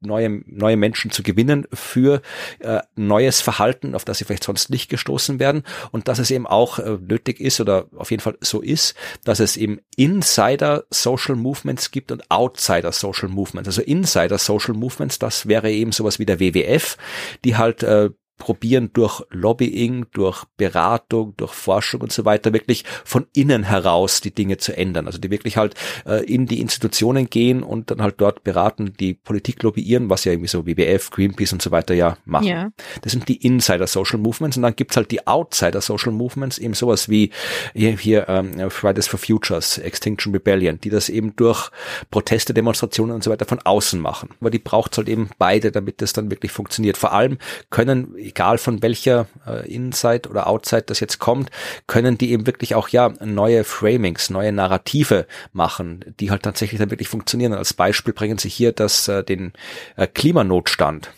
neue, neue Menschen zu gewinnen für äh, neues Verhalten, auf das sie vielleicht sonst nicht gestoßen werden und dass es eben auch äh, nötig ist oder auf jeden Fall so ist, dass es eben Insider Social Movements gibt und Outsider Social Movements. Also Insider Social Movements, das wäre eben sowas wie der WWF, die halt äh, probieren durch Lobbying, durch Beratung, durch Forschung und so weiter wirklich von innen heraus die Dinge zu ändern. Also die wirklich halt äh, in die Institutionen gehen und dann halt dort beraten, die Politik lobbyieren, was ja irgendwie so WWF, Greenpeace und so weiter ja machen. Ja. Das sind die Insider Social Movements und dann gibt's halt die Outsider Social Movements, eben sowas wie hier, hier ähm, Fridays for Futures, Extinction Rebellion, die das eben durch Proteste, Demonstrationen und so weiter von außen machen. Aber die braucht's halt eben beide, damit das dann wirklich funktioniert. Vor allem können egal von welcher äh, Inside oder Outside das jetzt kommt, können die eben wirklich auch ja neue Framings, neue Narrative machen, die halt tatsächlich dann wirklich funktionieren. Als Beispiel bringen sie hier das äh, den äh, Klimanotstand.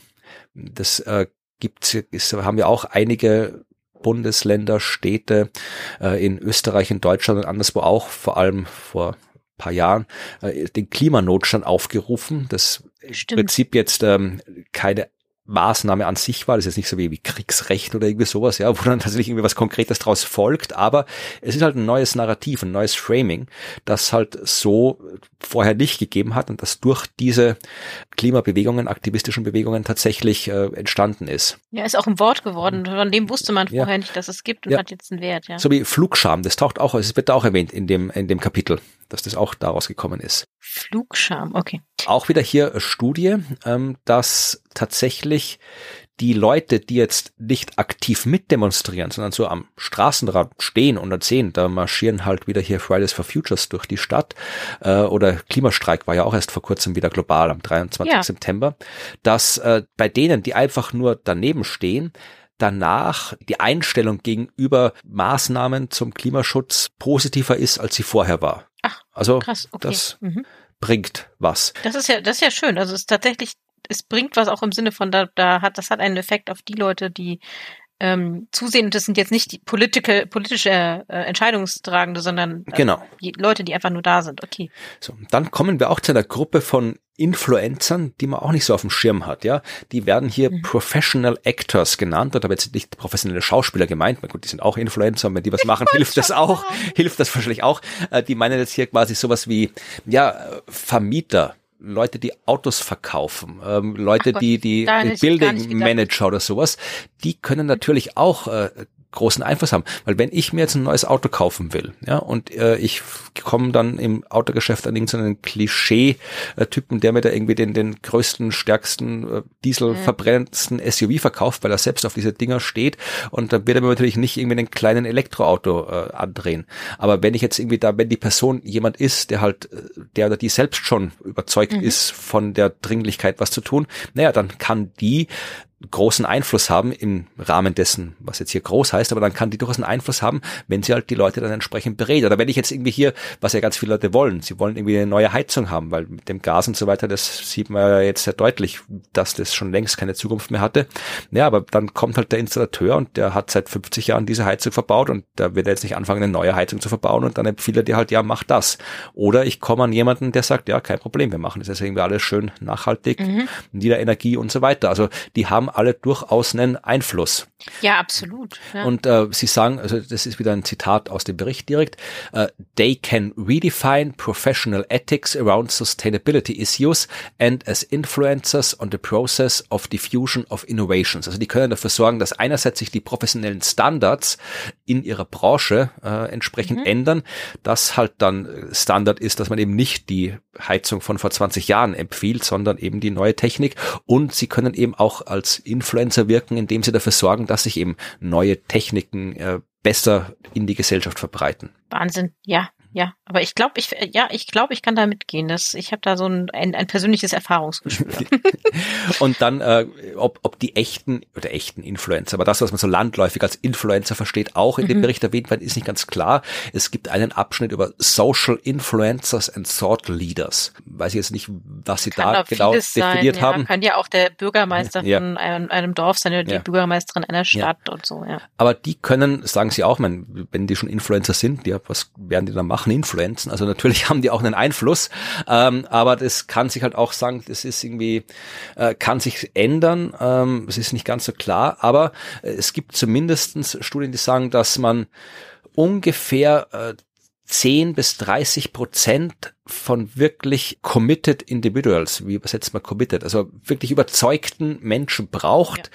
Das äh, gibt's, ist, haben wir auch einige Bundesländer, Städte äh, in Österreich, in Deutschland und anderswo auch, vor allem vor paar Jahren äh, den Klimanotstand aufgerufen. Das Stimmt. im Prinzip jetzt ähm, keine Maßnahme an sich war. Das ist jetzt nicht so wie, wie Kriegsrecht oder irgendwie sowas, ja, wo dann tatsächlich irgendwie was Konkretes daraus folgt. Aber es ist halt ein neues Narrativ, ein neues Framing, das halt so vorher nicht gegeben hat und das durch diese Klimabewegungen, aktivistischen Bewegungen tatsächlich äh, entstanden ist. Ja, ist auch ein Wort geworden. Von dem wusste man vorher ja. nicht, dass es gibt und ja. hat jetzt einen Wert, ja. So wie Flugscham, das taucht auch, es wird auch erwähnt in dem, in dem Kapitel dass das auch daraus gekommen ist. Flugscham, okay. Auch wieder hier Studie, ähm, dass tatsächlich die Leute, die jetzt nicht aktiv mitdemonstrieren, sondern so am Straßenrand stehen und erzählen, da marschieren halt wieder hier Fridays for Futures durch die Stadt äh, oder Klimastreik war ja auch erst vor kurzem wieder global am 23. Ja. September, dass äh, bei denen, die einfach nur daneben stehen, danach die Einstellung gegenüber Maßnahmen zum Klimaschutz positiver ist, als sie vorher war. Also krass, okay. das mhm. bringt was. Das ist ja, das ist ja schön. Also es ist tatsächlich, es bringt was auch im Sinne von, da, da hat, das hat einen Effekt auf die Leute, die ähm, zusehen, das sind jetzt nicht die political, politische äh, Entscheidungstragende, sondern äh, genau. die Leute, die einfach nur da sind. Okay. So, dann kommen wir auch zu einer Gruppe von Influencern, die man auch nicht so auf dem Schirm hat, ja. Die werden hier mhm. Professional Actors genannt, und da wird nicht professionelle Schauspieler gemeint, na gut, die sind auch Influencer, und wenn die was machen, hilft das auch, hilft das wahrscheinlich auch. Äh, die meinen jetzt hier quasi sowas wie, ja, Vermieter, Leute, die Autos verkaufen, ähm, Leute, Gott, die die Building Manager oder sowas, die können natürlich auch äh, großen Einfluss haben. Weil wenn ich mir jetzt ein neues Auto kaufen will, ja, und äh, ich komme dann im Autogeschäft an irgendeinen Klischee-Typen, der mir da irgendwie den, den größten, stärksten, äh, dieselverbrennendsten SUV verkauft, weil er selbst auf diese Dinger steht und dann wird er mir natürlich nicht irgendwie einen kleinen Elektroauto äh, andrehen. Aber wenn ich jetzt irgendwie da, wenn die Person jemand ist, der halt, äh, der oder die selbst schon überzeugt mhm. ist von der Dringlichkeit, was zu tun, naja, dann kann die großen Einfluss haben im Rahmen dessen, was jetzt hier groß heißt, aber dann kann die durchaus einen Einfluss haben, wenn sie halt die Leute dann entsprechend berät. Oder wenn ich jetzt irgendwie hier, was ja ganz viele Leute wollen, sie wollen irgendwie eine neue Heizung haben, weil mit dem Gas und so weiter, das sieht man ja jetzt sehr deutlich, dass das schon längst keine Zukunft mehr hatte. Ja, aber dann kommt halt der Installateur und der hat seit 50 Jahren diese Heizung verbaut und da wird er jetzt nicht anfangen, eine neue Heizung zu verbauen und dann empfiehlt er dir halt, ja, mach das. Oder ich komme an jemanden, der sagt, ja, kein Problem, wir machen das jetzt irgendwie alles schön nachhaltig, mhm. Niederenergie und so weiter. Also die haben alle durchaus einen Einfluss. Ja, absolut. Ja. Und äh, Sie sagen, also das ist wieder ein Zitat aus dem Bericht direkt, uh, they can redefine professional ethics around sustainability issues and as influencers on the process of diffusion of innovations. Also die können dafür sorgen, dass einerseits sich die professionellen Standards in ihrer Branche äh, entsprechend mhm. ändern, dass halt dann Standard ist, dass man eben nicht die Heizung von vor 20 Jahren empfiehlt, sondern eben die neue Technik und sie können eben auch als Influencer wirken, indem sie dafür sorgen, dass sich eben neue Techniken äh, besser in die Gesellschaft verbreiten. Wahnsinn, ja ja, aber ich glaube, ich ja, ich glaube, ich kann da mitgehen. Das, ich habe da so ein, ein, ein persönliches Erfahrungsgespür. <laughs> und dann, äh, ob, ob die echten oder echten Influencer, aber das, was man so landläufig als Influencer versteht, auch in mhm. dem Bericht erwähnt werden, ist nicht ganz klar. Es gibt einen Abschnitt über Social Influencers and Thought Leaders. Weiß ich jetzt nicht, was sie kann da genau definiert sein, haben. Ja, kann ja auch der Bürgermeister ja. von einem, einem, Dorf sein oder die ja. Bürgermeisterin einer Stadt und so. Ja. Aber die können, sagen sie auch, wenn die schon Influencer sind, ja, was werden die dann machen? Machen Influenzen. Also natürlich <laughs> haben die auch einen Einfluss, ähm, aber das kann sich halt auch sagen, das ist irgendwie, äh, kann sich ändern. Ähm, es ist nicht ganz so klar, aber äh, es gibt zumindestens Studien, die sagen, dass man ungefähr äh, 10 bis 30 Prozent von wirklich committed individuals, wie übersetzt man committed, also wirklich überzeugten Menschen braucht, ja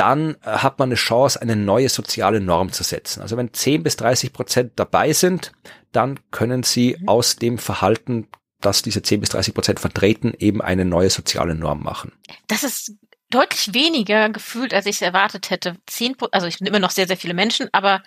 dann äh, hat man eine Chance, eine neue soziale Norm zu setzen. Also wenn 10 bis 30 Prozent dabei sind, dann können sie mhm. aus dem Verhalten, das diese 10 bis 30 Prozent vertreten, eben eine neue soziale Norm machen. Das ist deutlich weniger gefühlt, als ich es erwartet hätte. 10, also ich bin immer noch sehr, sehr viele Menschen, aber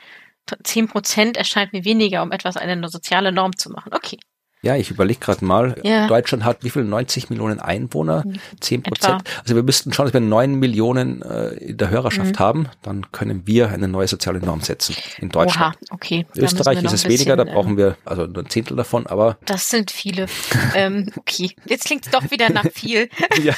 10 Prozent erscheint mir weniger, um etwas eine soziale Norm zu machen. Okay. Ja, ich überlege gerade mal. Ja. Deutschland hat wie viel? 90 Millionen Einwohner, 10 Prozent. Also wir müssten schauen, dass wir 9 Millionen äh, in der Hörerschaft mhm. haben. Dann können wir eine neue soziale Norm setzen in Deutschland. Oha, okay. Österreich ist es weniger, da brauchen wir also ein Zehntel davon, aber. Das sind viele. ähm, okay, jetzt klingt es doch wieder nach viel. <laughs> ja.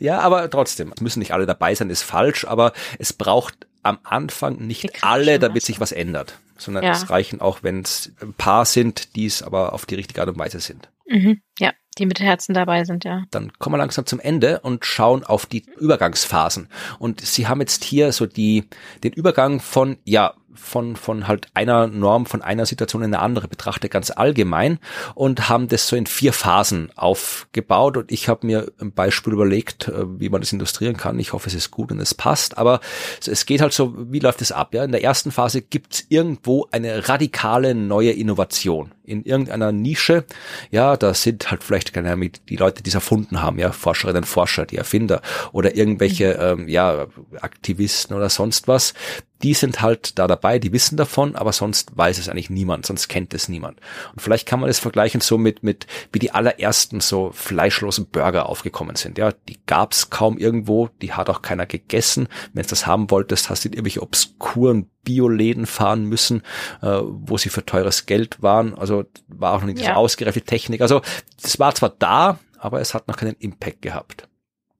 Ja, aber trotzdem, müssen nicht alle dabei sein, ist falsch, aber es braucht am Anfang nicht alle, damit sich was ändert sondern ja. es reichen auch, wenn es ein paar sind, die es aber auf die richtige Art und Weise sind. Mhm. Ja, die mit Herzen dabei sind, ja. Dann kommen wir langsam zum Ende und schauen auf die Übergangsphasen. Und Sie haben jetzt hier so die, den Übergang von, ja, von, von halt einer Norm, von einer Situation in eine andere betrachtet, ganz allgemein und haben das so in vier Phasen aufgebaut und ich habe mir ein Beispiel überlegt, äh, wie man das illustrieren kann. Ich hoffe, es ist gut und es passt, aber es geht halt so, wie läuft es ab? Ja? In der ersten Phase gibt es irgendwo eine radikale neue Innovation in irgendeiner Nische. Ja, da sind halt vielleicht keine Ahnung, die Leute, die es erfunden haben, ja, Forscherinnen, Forscher, die Erfinder oder irgendwelche, ähm, ja, Aktivisten oder sonst was, die sind halt da dabei, die wissen davon, aber sonst weiß es eigentlich niemand, sonst kennt es niemand. Und vielleicht kann man das vergleichen so mit, mit wie die allerersten so fleischlosen Burger aufgekommen sind. Ja, die gab's kaum irgendwo, die hat auch keiner gegessen. Wenn du das haben wolltest, hast du in irgendwelche obskuren Bioläden fahren müssen, äh, wo sie für teures Geld waren. Also war auch noch nicht ja. so ausgereifte Technik. Also das war zwar da, aber es hat noch keinen Impact gehabt.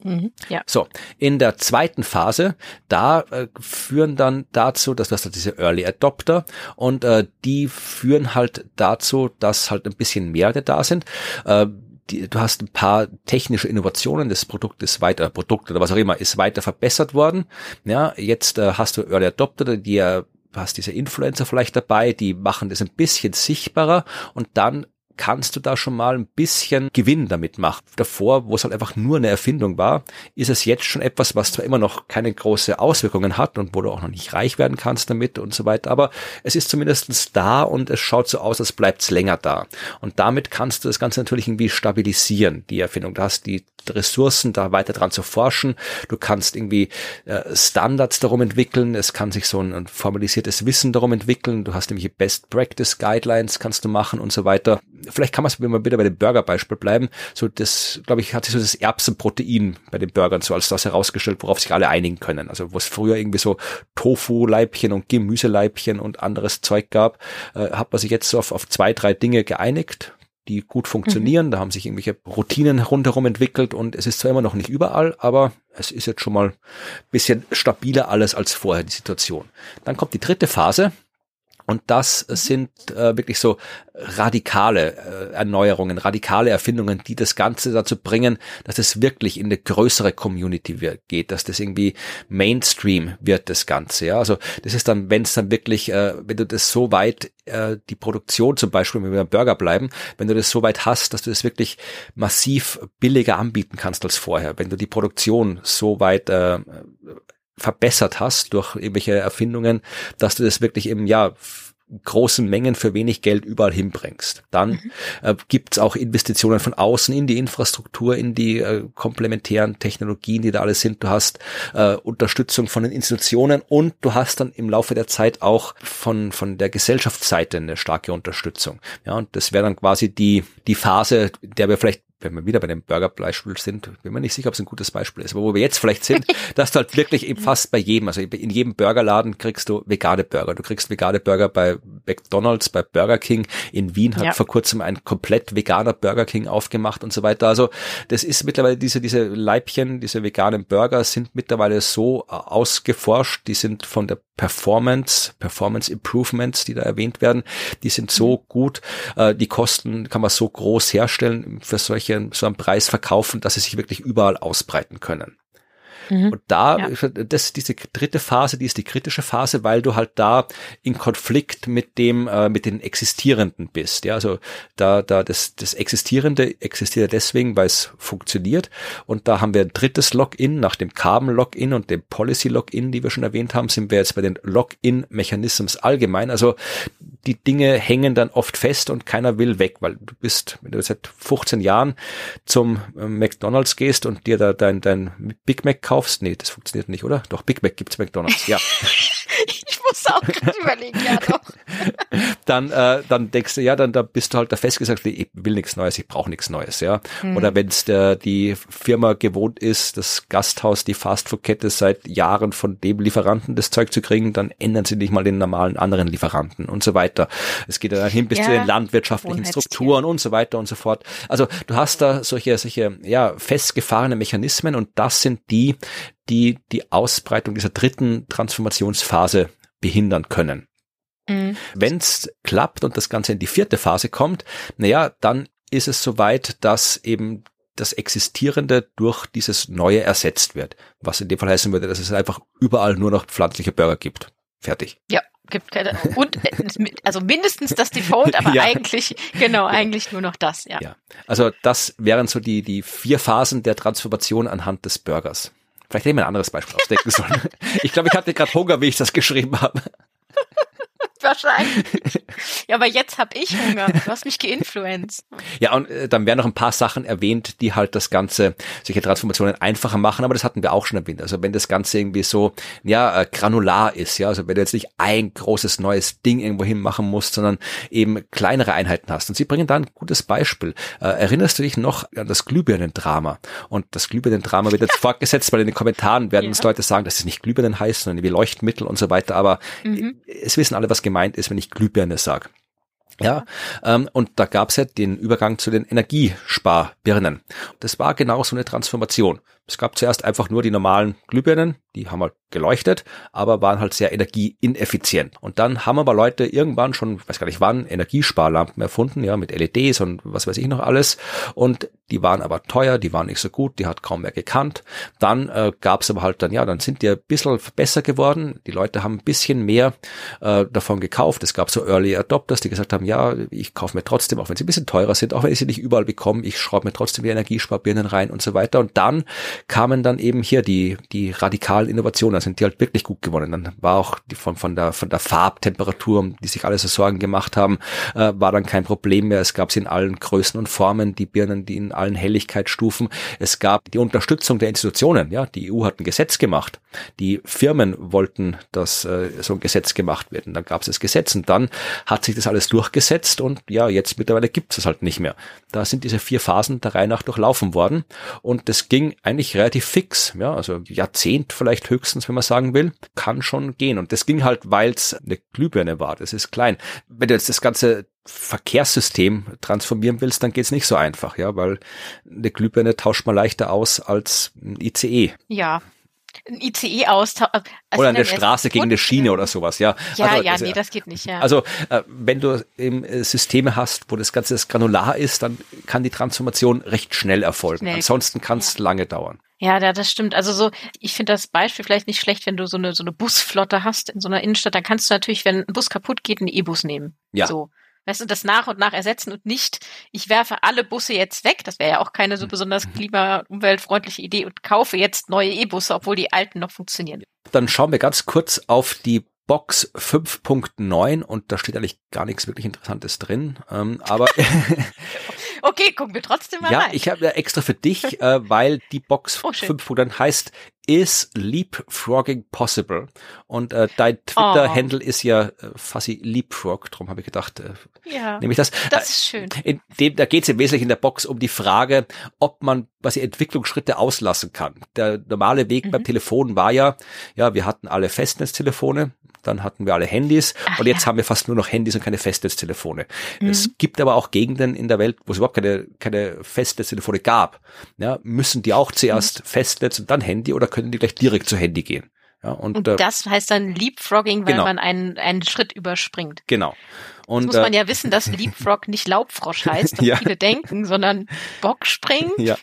Mhm, ja. So, in der zweiten Phase, da äh, führen dann dazu, dass das diese Early Adopter und äh, die führen halt dazu, dass halt ein bisschen Mehrere da sind. Äh, die, du hast ein paar technische Innovationen des Produktes weiter, Produkt oder was auch immer, ist weiter verbessert worden. Ja, jetzt äh, hast du Early Adopter, die ja hast diese Influencer vielleicht dabei, die machen das ein bisschen sichtbarer und dann kannst du da schon mal ein bisschen Gewinn damit machen. Davor, wo es halt einfach nur eine Erfindung war, ist es jetzt schon etwas, was zwar immer noch keine große Auswirkungen hat und wo du auch noch nicht reich werden kannst damit und so weiter, aber es ist zumindestens da und es schaut so aus, als bleibt es länger da. Und damit kannst du das Ganze natürlich irgendwie stabilisieren, die Erfindung. Du hast die Ressourcen, da weiter dran zu forschen. Du kannst irgendwie äh, Standards darum entwickeln. Es kann sich so ein, ein formalisiertes Wissen darum entwickeln. Du hast nämlich Best Practice Guidelines kannst du machen und so weiter vielleicht kann man es, wenn wir wieder bei dem Burger-Beispiel bleiben, so das, glaube ich, hat sich so das Erbsenprotein bei den Burgern so als das herausgestellt, worauf sich alle einigen können. Also wo es früher irgendwie so Tofu-Leibchen und Gemüseleibchen und anderes Zeug gab, äh, hat man sich jetzt so auf, auf zwei, drei Dinge geeinigt die gut funktionieren. Mhm. Da haben sich irgendwelche Routinen rundherum entwickelt und es ist zwar immer noch nicht überall, aber es ist jetzt schon mal bisschen stabiler alles als vorher die Situation. Dann kommt die dritte Phase, und das mhm. sind äh, wirklich so radikale äh, Erneuerungen, radikale Erfindungen, die das Ganze dazu bringen, dass es wirklich in eine größere Community wird, geht, dass das irgendwie Mainstream wird, das Ganze. Ja, also das ist dann, wenn es dann wirklich, äh, wenn du das so weit, äh, die Produktion zum Beispiel, wenn wir beim Burger bleiben, wenn du das so weit hast, dass du das wirklich massiv billiger anbieten kannst als vorher, wenn du die Produktion so weit äh, verbessert hast durch irgendwelche Erfindungen, dass du das wirklich im Jahr großen Mengen für wenig Geld überall hinbringst. Dann mhm. äh, gibt es auch Investitionen von außen in die Infrastruktur, in die äh, komplementären Technologien, die da alles sind. Du hast äh, Unterstützung von den Institutionen und du hast dann im Laufe der Zeit auch von, von der Gesellschaftsseite eine starke Unterstützung. Ja, und das wäre dann quasi die, die Phase, der wir vielleicht wenn wir wieder bei dem Burger-Beispiel sind, bin mir nicht sicher, ob es ein gutes Beispiel ist, aber wo wir jetzt vielleicht sind, <laughs> dass du halt wirklich eben fast bei jedem, also in jedem Burgerladen kriegst du vegane Burger. Du kriegst vegane Burger bei McDonalds, bei Burger King. In Wien hat ja. vor kurzem ein komplett veganer Burger King aufgemacht und so weiter. Also das ist mittlerweile diese, diese Leibchen, diese veganen Burger sind mittlerweile so äh, ausgeforscht, die sind von der Performance, Performance Improvements, die da erwähnt werden, die sind so mhm. gut, äh, die Kosten kann man so groß herstellen, für solche, so einen Preis verkaufen, dass sie sich wirklich überall ausbreiten können. Mhm. Und da, ja. das, diese dritte Phase, die ist die kritische Phase, weil du halt da in Konflikt mit dem, äh, mit den Existierenden bist. Ja, also da, da, das, das Existierende existiert deswegen, weil es funktioniert. Und da haben wir ein drittes Login nach dem Carbon Login und dem Policy Login, die wir schon erwähnt haben, sind wir jetzt bei den Login Mechanisms allgemein. Also die Dinge hängen dann oft fest und keiner will weg, weil du bist, wenn du seit 15 Jahren zum äh, McDonalds gehst und dir da dein, dein Big Mac kaufst, nee, das funktioniert nicht, oder? Doch, Big Mac gibt's McDonalds, ja. <laughs> muss auch <laughs> überlegen, ja doch. <laughs> dann, äh, dann denkst du, ja, dann da bist du halt da festgesagt, ich will nichts Neues, ich brauche nichts Neues, ja. Mhm. Oder wenn es die Firma gewohnt ist, das Gasthaus, die Fastfood-Kette seit Jahren von dem Lieferanten das Zeug zu kriegen, dann ändern sie nicht mal den normalen anderen Lieferanten und so weiter. Es geht dann hin bis ja, zu den landwirtschaftlichen Strukturen und so weiter und so fort. Also du hast da solche, solche, ja, festgefahrene Mechanismen und das sind die, die die Ausbreitung dieser dritten Transformationsphase behindern können. Mhm. Wenn es klappt und das Ganze in die vierte Phase kommt, naja, dann ist es soweit, dass eben das Existierende durch dieses Neue ersetzt wird. Was in dem Fall heißen würde, dass es einfach überall nur noch pflanzliche Burger gibt. Fertig. Ja, gibt keine. Und also mindestens das Default, aber <laughs> ja. eigentlich, genau, eigentlich nur noch das, ja. ja. Also das wären so die, die vier Phasen der Transformation anhand des Burgers. Vielleicht hätte ich ein anderes Beispiel ausdenken sollen. <laughs> Ich glaube, ich hatte gerade Hunger, wie ich das geschrieben habe. Wahrscheinlich. <laughs> Ja, aber jetzt habe ich Hunger. Du hast mich geinfluenced. Ja, und äh, dann werden noch ein paar Sachen erwähnt, die halt das Ganze, solche Transformationen einfacher machen, aber das hatten wir auch schon erwähnt. Also wenn das Ganze irgendwie so, ja, äh, granular ist, ja, also wenn du jetzt nicht ein großes neues Ding irgendwo hin machen musst, sondern eben kleinere Einheiten hast. Und sie bringen da ein gutes Beispiel. Äh, erinnerst du dich noch an das Glühbirnendrama? Und das Glühbirnendrama wird jetzt <laughs> fortgesetzt, weil in den Kommentaren werden ja. uns Leute sagen, dass es nicht Glühbirnen heißt, sondern wie Leuchtmittel und so weiter, aber mhm. es wissen alle, was gemeint ist, wenn ich Glühbirne sage. Ja, ähm, und da gab es ja den Übergang zu den Energiesparbirnen. Das war genau so eine Transformation. Es gab zuerst einfach nur die normalen Glühbirnen, die haben halt geleuchtet, aber waren halt sehr energieineffizient. Und dann haben aber Leute irgendwann schon, weiß gar nicht wann, Energiesparlampen erfunden, ja, mit LEDs und was weiß ich noch alles. Und die waren aber teuer, die waren nicht so gut, die hat kaum mehr gekannt. Dann äh, gab es aber halt dann, ja, dann sind die ein bisschen besser geworden. Die Leute haben ein bisschen mehr äh, davon gekauft. Es gab so Early Adopters, die gesagt haben, ja, ich kaufe mir trotzdem, auch wenn sie ein bisschen teurer sind, auch wenn ich sie nicht überall bekomme, ich schraube mir trotzdem die Energiesparbirnen rein und so weiter. Und dann kamen dann eben hier die, die radikalen Innovationen, da sind die halt wirklich gut geworden. Dann war auch die von, von der, von der Farbtemperatur, um die sich alle so Sorgen gemacht haben, äh, war dann kein Problem mehr. Es gab sie in allen Größen und Formen, die Birnen, die in allen Helligkeitsstufen. Es gab die Unterstützung der Institutionen. Ja, die EU hat ein Gesetz gemacht. Die Firmen wollten, dass äh, so ein Gesetz gemacht wird. Und dann gab es das Gesetz und dann hat sich das alles durchgesetzt und ja, jetzt mittlerweile gibt es halt nicht mehr. Da sind diese vier Phasen der Reihe nach durchlaufen worden und das ging eigentlich relativ fix. Ja, also Jahrzehnt vielleicht höchstens, wenn man sagen will, kann schon gehen. Und das ging halt, weil es eine Glühbirne war. Das ist klein. Wenn du jetzt das ganze Verkehrssystem transformieren willst, dann geht's nicht so einfach, ja, weil eine Glühbirne tauscht man leichter aus als ein ICE. Ja, ein ICE austauschen. Also oder eine Straße gegen eine Schiene oder sowas, ja. Ja, also, ja, nee, das geht nicht, ja. Also, äh, wenn du eben äh, Systeme hast, wo das Ganze das granular ist, dann kann die Transformation recht schnell erfolgen. Schnell. Ansonsten kann es ja. lange dauern. Ja, das stimmt. Also so, ich finde das Beispiel vielleicht nicht schlecht, wenn du so eine so eine Busflotte hast in so einer Innenstadt, dann kannst du natürlich, wenn ein Bus kaputt geht, einen E-Bus nehmen. Ja. So. Weißt du, das nach und nach ersetzen und nicht, ich werfe alle Busse jetzt weg, das wäre ja auch keine so besonders klima- umweltfreundliche Idee und kaufe jetzt neue E-Busse, obwohl die alten noch funktionieren. Dann schauen wir ganz kurz auf die Box 5.9 und da steht eigentlich gar nichts wirklich Interessantes drin. Ähm, aber <laughs> <laughs> okay, gucken wir trotzdem mal ja, rein. Ja, ich habe ja extra für dich, äh, weil die Box <laughs> oh, 5.9 heißt Is Leapfrogging Possible? Und äh, dein Twitter-Handle oh. ist ja äh, Fuzzy Leapfrog, darum habe ich gedacht, äh, ja, nehme ich das. Das ist schön. In dem, da geht es im Wesentlichen in der Box um die Frage, ob man was Entwicklungsschritte auslassen kann. Der normale Weg mhm. beim Telefon war ja, ja, wir hatten alle Festnetztelefone, dann hatten wir alle Handys Ach, und jetzt ja. haben wir fast nur noch Handys und keine Festnetztelefone. Mhm. Es gibt aber auch Gegenden in der Welt, wo es überhaupt keine, keine Festnetztelefone gab. Ja, müssen die auch zuerst mhm. Festnetz und dann Handy oder können die gleich direkt zu Handy gehen? Ja, und, und äh, das heißt dann Leapfrogging, weil genau. man einen, einen Schritt überspringt. Genau. Und, Jetzt muss man äh, ja wissen, dass Leapfrog nicht Laubfrosch heißt, <laughs> was ja. viele denken, sondern <laughs> Bockspringen. Ja.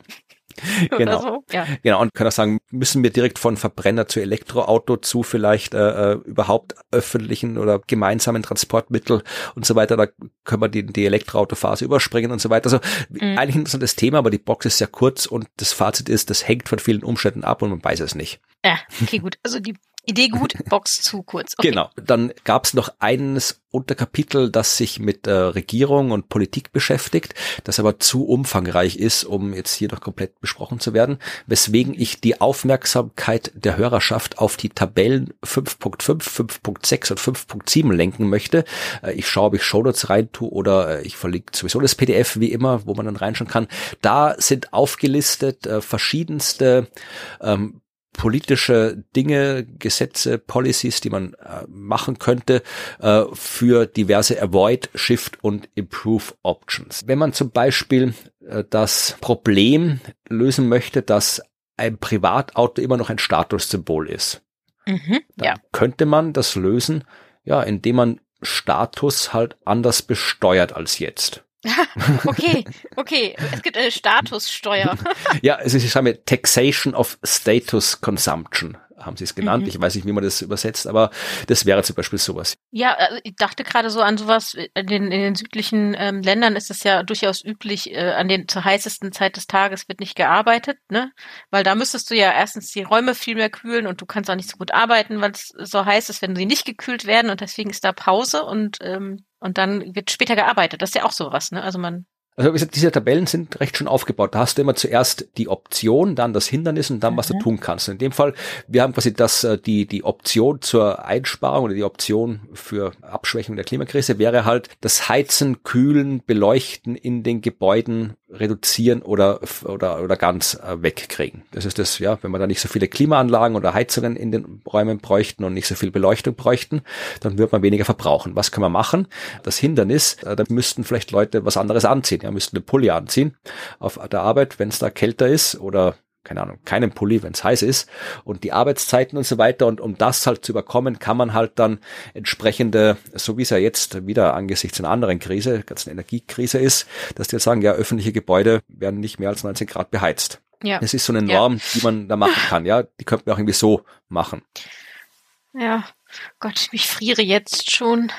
<laughs> genau. So. Ja. Genau, und können auch sagen, müssen wir direkt von Verbrenner zu Elektroauto zu vielleicht äh, äh, überhaupt öffentlichen oder gemeinsamen Transportmittel und so weiter, da können wir die, die Elektroautophase überspringen und so weiter. Also mhm. eigentlich ein interessantes Thema, aber die Box ist sehr kurz und das Fazit ist, das hängt von vielen Umständen ab und man weiß es nicht. Ja, okay, gut. Also die Idee gut, Box zu kurz. Okay. Genau. Dann gab es noch eines Unterkapitel, das sich mit äh, Regierung und Politik beschäftigt, das aber zu umfangreich ist, um jetzt hier noch komplett besprochen zu werden, weswegen ich die Aufmerksamkeit der Hörerschaft auf die Tabellen 5.5, 5.6 und 5.7 lenken möchte. Äh, ich schaue, ob ich Shownotes rein tue oder äh, ich verlinke sowieso das PDF wie immer, wo man dann reinschauen kann. Da sind aufgelistet äh, verschiedenste ähm, politische Dinge, Gesetze, Policies, die man äh, machen könnte äh, für diverse Avoid, Shift und Improve Options. Wenn man zum Beispiel äh, das Problem lösen möchte, dass ein Privatauto immer noch ein Statussymbol ist, mhm, dann ja. könnte man das lösen, ja, indem man Status halt anders besteuert als jetzt. <laughs> okay, okay. Es gibt eine Statussteuer. ja, es ist, ich sage Taxation of Status Consumption haben sie es genannt. Mhm. Ich weiß nicht, wie man das übersetzt, aber das wäre zum Beispiel sowas. Ja, also ich dachte gerade so an sowas, in den, in den südlichen ähm, Ländern ist es ja durchaus üblich, äh, an den zur heißesten Zeit des Tages wird nicht gearbeitet, ne? Weil da müsstest du ja erstens die Räume viel mehr kühlen und du kannst auch nicht so gut arbeiten, weil es so heiß ist, wenn sie nicht gekühlt werden und deswegen ist da Pause und ähm, und dann wird später gearbeitet. Das ist ja auch sowas, ne? Also man also wie gesagt, diese Tabellen sind recht schon aufgebaut. Da hast du immer zuerst die Option, dann das Hindernis und dann, was mhm. du tun kannst. In dem Fall, wir haben quasi das, äh, die, die Option zur Einsparung oder die Option für Abschwächung der Klimakrise wäre halt das Heizen, Kühlen, Beleuchten in den Gebäuden reduzieren oder, oder, oder ganz äh, wegkriegen. Das ist das, ja, wenn wir da nicht so viele Klimaanlagen oder Heizungen in den Räumen bräuchten und nicht so viel Beleuchtung bräuchten, dann würde man weniger verbrauchen. Was kann man machen? Das Hindernis, äh, da müssten vielleicht Leute was anderes anziehen. Ja, müssten eine Pulli anziehen auf der Arbeit, wenn es da kälter ist oder keine Ahnung, keinen Pulli, wenn es heiß ist und die Arbeitszeiten und so weiter. Und um das halt zu überkommen, kann man halt dann entsprechende, so wie es ja jetzt wieder angesichts einer anderen Krise, ganzen Energiekrise ist, dass die jetzt sagen, ja, öffentliche Gebäude werden nicht mehr als 19 Grad beheizt. Ja. Das ist so eine Norm, ja. die man da machen kann, ja. Die könnte man auch irgendwie so machen. Ja, Gott, ich friere jetzt schon.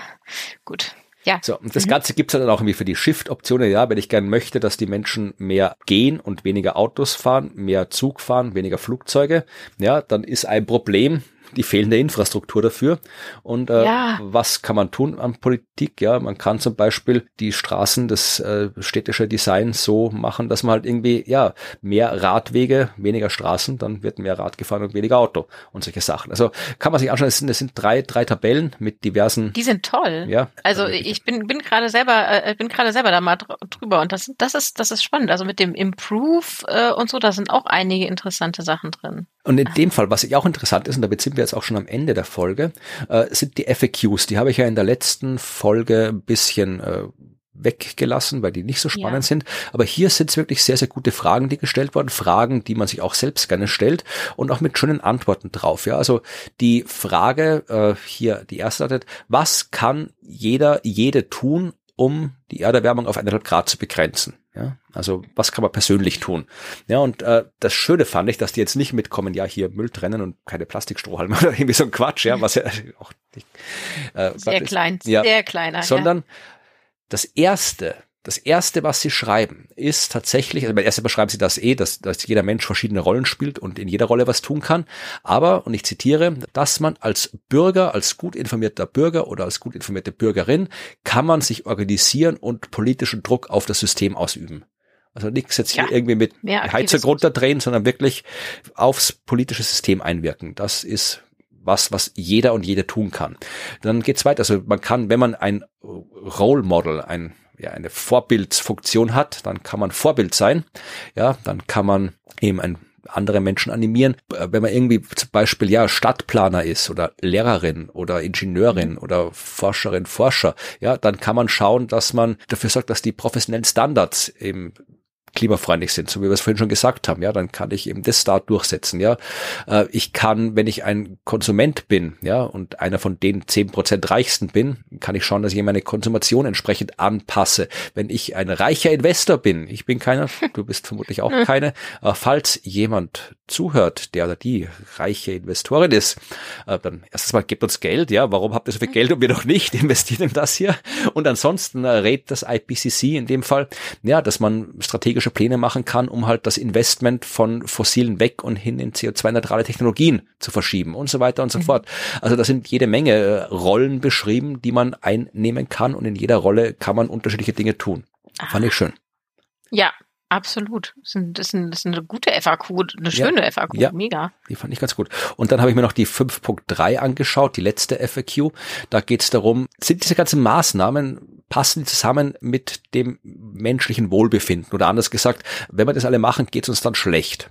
Gut. Ja. So, und das mhm. Ganze gibt's dann auch irgendwie für die Shift-Optionen, ja, wenn ich gern möchte, dass die Menschen mehr gehen und weniger Autos fahren, mehr Zug fahren, weniger Flugzeuge, ja, dann ist ein Problem, die fehlende Infrastruktur dafür. Und äh, ja. was kann man tun an Politik? Ja, man kann zum Beispiel die Straßen des äh, städtische Design so machen, dass man halt irgendwie ja mehr Radwege, weniger Straßen, dann wird mehr Rad gefahren und weniger Auto und solche Sachen. Also kann man sich anschauen. Es sind, es sind drei drei Tabellen mit diversen. Die sind toll. Ja. Also ich bin bin gerade selber äh, bin gerade selber da mal drüber und das das ist das ist spannend. Also mit dem Improve äh, und so, da sind auch einige interessante Sachen drin. Und in dem Fall, was ich auch interessant ist, und damit sind wir jetzt auch schon am Ende der Folge, äh, sind die FAQs. Die habe ich ja in der letzten Folge ein bisschen äh, weggelassen, weil die nicht so spannend ja. sind. Aber hier sind es wirklich sehr, sehr gute Fragen, die gestellt wurden. Fragen, die man sich auch selbst gerne stellt und auch mit schönen Antworten drauf. Ja, also die Frage äh, hier, die erste lautet, was kann jeder, jede tun, um die Erderwärmung auf eineinhalb Grad zu begrenzen? Ja, also was kann man persönlich tun? Ja, und äh, das Schöne fand ich, dass die jetzt nicht mitkommen, ja, hier Müll trennen und keine Plastikstrohhalme <laughs> oder irgendwie so ein Quatsch, ja, was ja auch nicht, äh, sehr klein, ja, sehr kleiner, sondern ja. das erste, das erste, was sie schreiben, ist tatsächlich, also erst beschreiben sie das eh, dass, dass jeder Mensch verschiedene Rollen spielt und in jeder Rolle was tun kann. Aber, und ich zitiere, dass man als Bürger, als gut informierter Bürger oder als gut informierte Bürgerin, kann man sich organisieren und politischen Druck auf das System ausüben. Also nichts jetzt ja, hier irgendwie mit Heizung runterdrehen, sondern wirklich aufs politische System einwirken. Das ist was, was jeder und jede tun kann. Dann geht's weiter. Also man kann, wenn man ein Role Model, ein ja, eine Vorbildsfunktion hat, dann kann man Vorbild sein. Ja, dann kann man eben ein andere Menschen animieren. Wenn man irgendwie zum Beispiel ja Stadtplaner ist oder Lehrerin oder Ingenieurin mhm. oder Forscherin, Forscher, ja, dann kann man schauen, dass man dafür sorgt, dass die professionellen Standards eben klimafreundlich sind, so wie wir es vorhin schon gesagt haben, ja, dann kann ich eben das da durchsetzen, ja. Äh, ich kann, wenn ich ein Konsument bin, ja, und einer von den zehn Prozent reichsten bin, kann ich schauen, dass ich meine Konsumation entsprechend anpasse. Wenn ich ein reicher Investor bin, ich bin keiner, <laughs> du bist vermutlich auch keine, aber falls jemand zuhört, der oder die reiche Investorin ist, äh, dann erstens mal gebt uns Geld, ja, warum habt ihr so viel Geld und wir noch nicht <laughs> investieren in das hier? Und ansonsten äh, rät das IPCC in dem Fall, ja, dass man strategisch strategische Pläne machen kann, um halt das Investment von fossilen weg und hin in CO2-neutrale Technologien zu verschieben und so weiter und so mhm. fort. Also da sind jede Menge äh, Rollen beschrieben, die man einnehmen kann und in jeder Rolle kann man unterschiedliche Dinge tun. Fand ich schön. Ja, Absolut. Das ist, ist das ist eine gute FAQ, eine schöne ja, FAQ, ja, mega. Die fand ich ganz gut. Und dann habe ich mir noch die 5.3 angeschaut, die letzte FAQ. Da geht es darum, sind diese ganzen Maßnahmen passen die zusammen mit dem menschlichen Wohlbefinden. Oder anders gesagt, wenn wir das alle machen, geht es uns dann schlecht.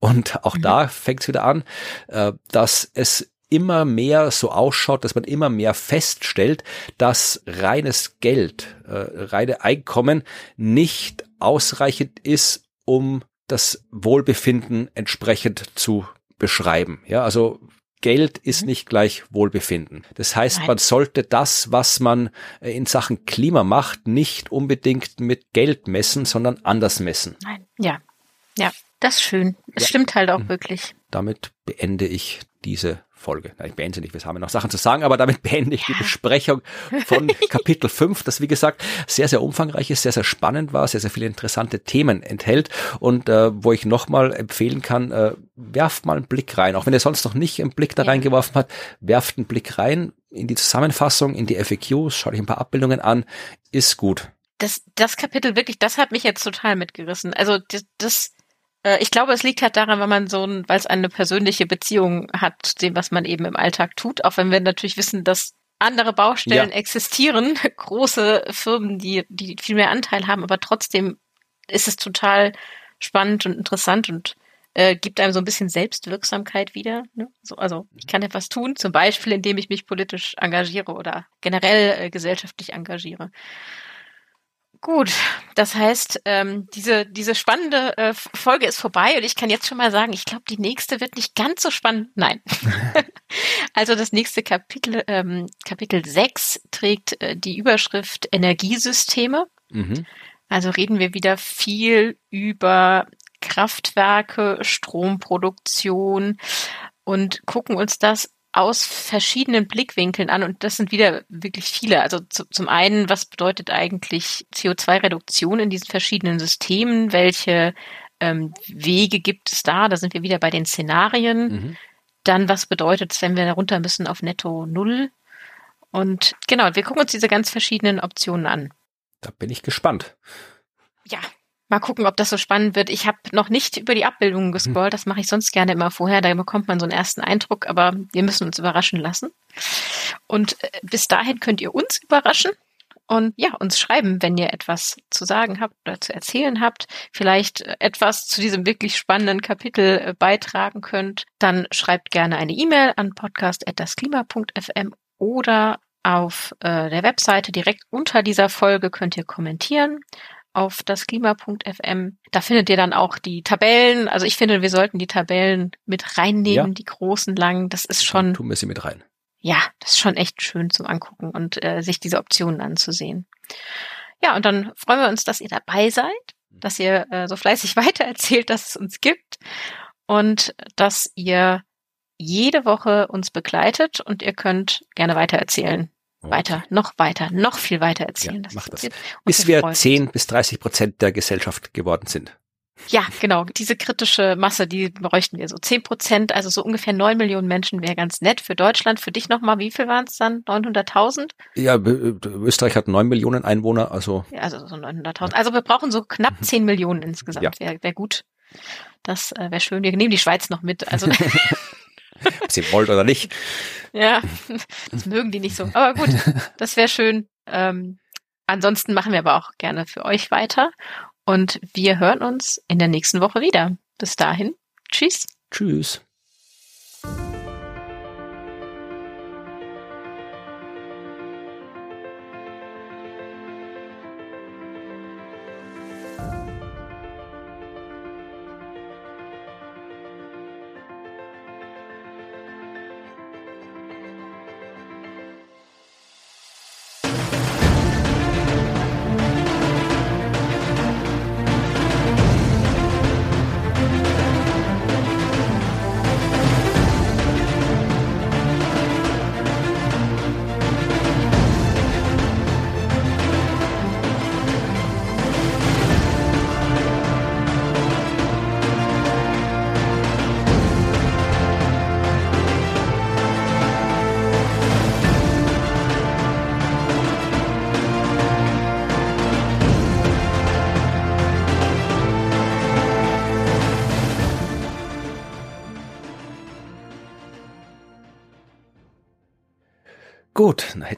Und auch mhm. da fängt es wieder an, äh, dass es immer mehr so ausschaut, dass man immer mehr feststellt, dass reines Geld, äh, reine Einkommen nicht ausreichend ist, um das Wohlbefinden entsprechend zu beschreiben. Ja, also Geld ist mhm. nicht gleich Wohlbefinden. Das heißt, man sollte das, was man äh, in Sachen Klima macht, nicht unbedingt mit Geld messen, sondern anders messen. Nein, ja, ja, das ist schön. Es ja. stimmt halt auch mhm. wirklich. Damit beende ich diese Folge. Ich beende nicht, wir haben ja noch Sachen zu sagen, aber damit beende ich die Besprechung von <laughs> Kapitel 5, das wie gesagt sehr, sehr umfangreich ist, sehr, sehr spannend war, sehr, sehr viele interessante Themen enthält und äh, wo ich nochmal empfehlen kann, äh, werft mal einen Blick rein, auch wenn ihr sonst noch nicht einen Blick da ja. reingeworfen habt, werft einen Blick rein in die Zusammenfassung, in die FAQs, schaut euch ein paar Abbildungen an, ist gut. Das, das Kapitel wirklich, das hat mich jetzt total mitgerissen. Also das, das ich glaube, es liegt halt daran, weil man so ein, weil es eine persönliche Beziehung hat zu dem, was man eben im Alltag tut, auch wenn wir natürlich wissen, dass andere Baustellen ja. existieren, <laughs> große Firmen, die, die viel mehr Anteil haben, aber trotzdem ist es total spannend und interessant und äh, gibt einem so ein bisschen Selbstwirksamkeit wieder. Ne? So, also ich kann etwas tun, zum Beispiel, indem ich mich politisch engagiere oder generell äh, gesellschaftlich engagiere. Gut, das heißt, ähm, diese, diese spannende äh, Folge ist vorbei und ich kann jetzt schon mal sagen, ich glaube, die nächste wird nicht ganz so spannend. Nein. <laughs> also das nächste Kapitel, ähm, Kapitel 6 trägt äh, die Überschrift Energiesysteme. Mhm. Also reden wir wieder viel über Kraftwerke, Stromproduktion und gucken uns das aus verschiedenen Blickwinkeln an und das sind wieder wirklich viele. Also zu, zum einen, was bedeutet eigentlich CO2-Reduktion in diesen verschiedenen Systemen? Welche ähm, Wege gibt es da? Da sind wir wieder bei den Szenarien. Mhm. Dann, was bedeutet es, wenn wir runter müssen auf Netto Null? Und genau, wir gucken uns diese ganz verschiedenen Optionen an. Da bin ich gespannt. Ja, Mal gucken, ob das so spannend wird. Ich habe noch nicht über die Abbildungen gescrollt. Das mache ich sonst gerne immer vorher. Da bekommt man so einen ersten Eindruck, aber wir müssen uns überraschen lassen. Und äh, bis dahin könnt ihr uns überraschen und ja, uns schreiben, wenn ihr etwas zu sagen habt oder zu erzählen habt, vielleicht äh, etwas zu diesem wirklich spannenden Kapitel äh, beitragen könnt, dann schreibt gerne eine E-Mail an podcast.dasklima.fm oder auf äh, der Webseite direkt unter dieser Folge könnt ihr kommentieren auf das Klima.fm. Da findet ihr dann auch die Tabellen. Also ich finde, wir sollten die Tabellen mit reinnehmen, ja. die großen, langen. Das ist schon. tun wir sie mit rein. Ja, das ist schon echt schön zum Angucken und äh, sich diese Optionen anzusehen. Ja, und dann freuen wir uns, dass ihr dabei seid, dass ihr äh, so fleißig <laughs> weitererzählt, dass es uns gibt und dass ihr jede Woche uns begleitet und ihr könnt gerne weitererzählen, weiter, noch weiter, noch viel weiter erzählen. Ja, das mach das. Bis wir 10 bis 30 Prozent der Gesellschaft geworden sind. Ja, genau. Diese kritische Masse, die bräuchten wir so. 10 Prozent, also so ungefähr 9 Millionen Menschen wäre ganz nett für Deutschland. Für dich nochmal, wie viel waren es dann? 900.000? Ja, Österreich hat 9 Millionen Einwohner, also. Ja, also so 900.000. Also wir brauchen so knapp 10 mhm. Millionen insgesamt. Ja. Wäre wär gut. Das äh, wäre schön. Wir nehmen die Schweiz noch mit. Also <laughs> <laughs> Ob sie wollt oder nicht. Ja, das mögen die nicht so. Aber gut, das wäre schön. Ähm, ansonsten machen wir aber auch gerne für euch weiter. Und wir hören uns in der nächsten Woche wieder. Bis dahin. Tschüss. Tschüss.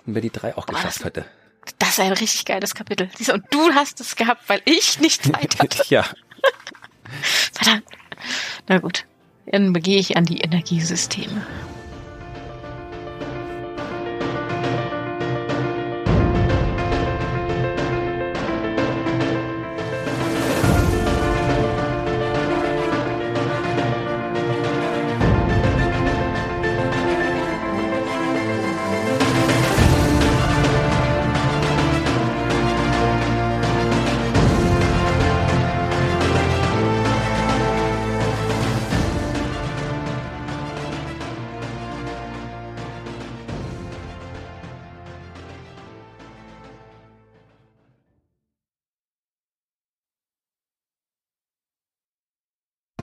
Hätten wir die drei auch geschafft heute. Das ist ein richtig geiles Kapitel. Und du hast es gehabt, weil ich nicht Zeit <laughs> hatte. ja. Verdammt. Na gut. Dann begehe ich an die Energiesysteme.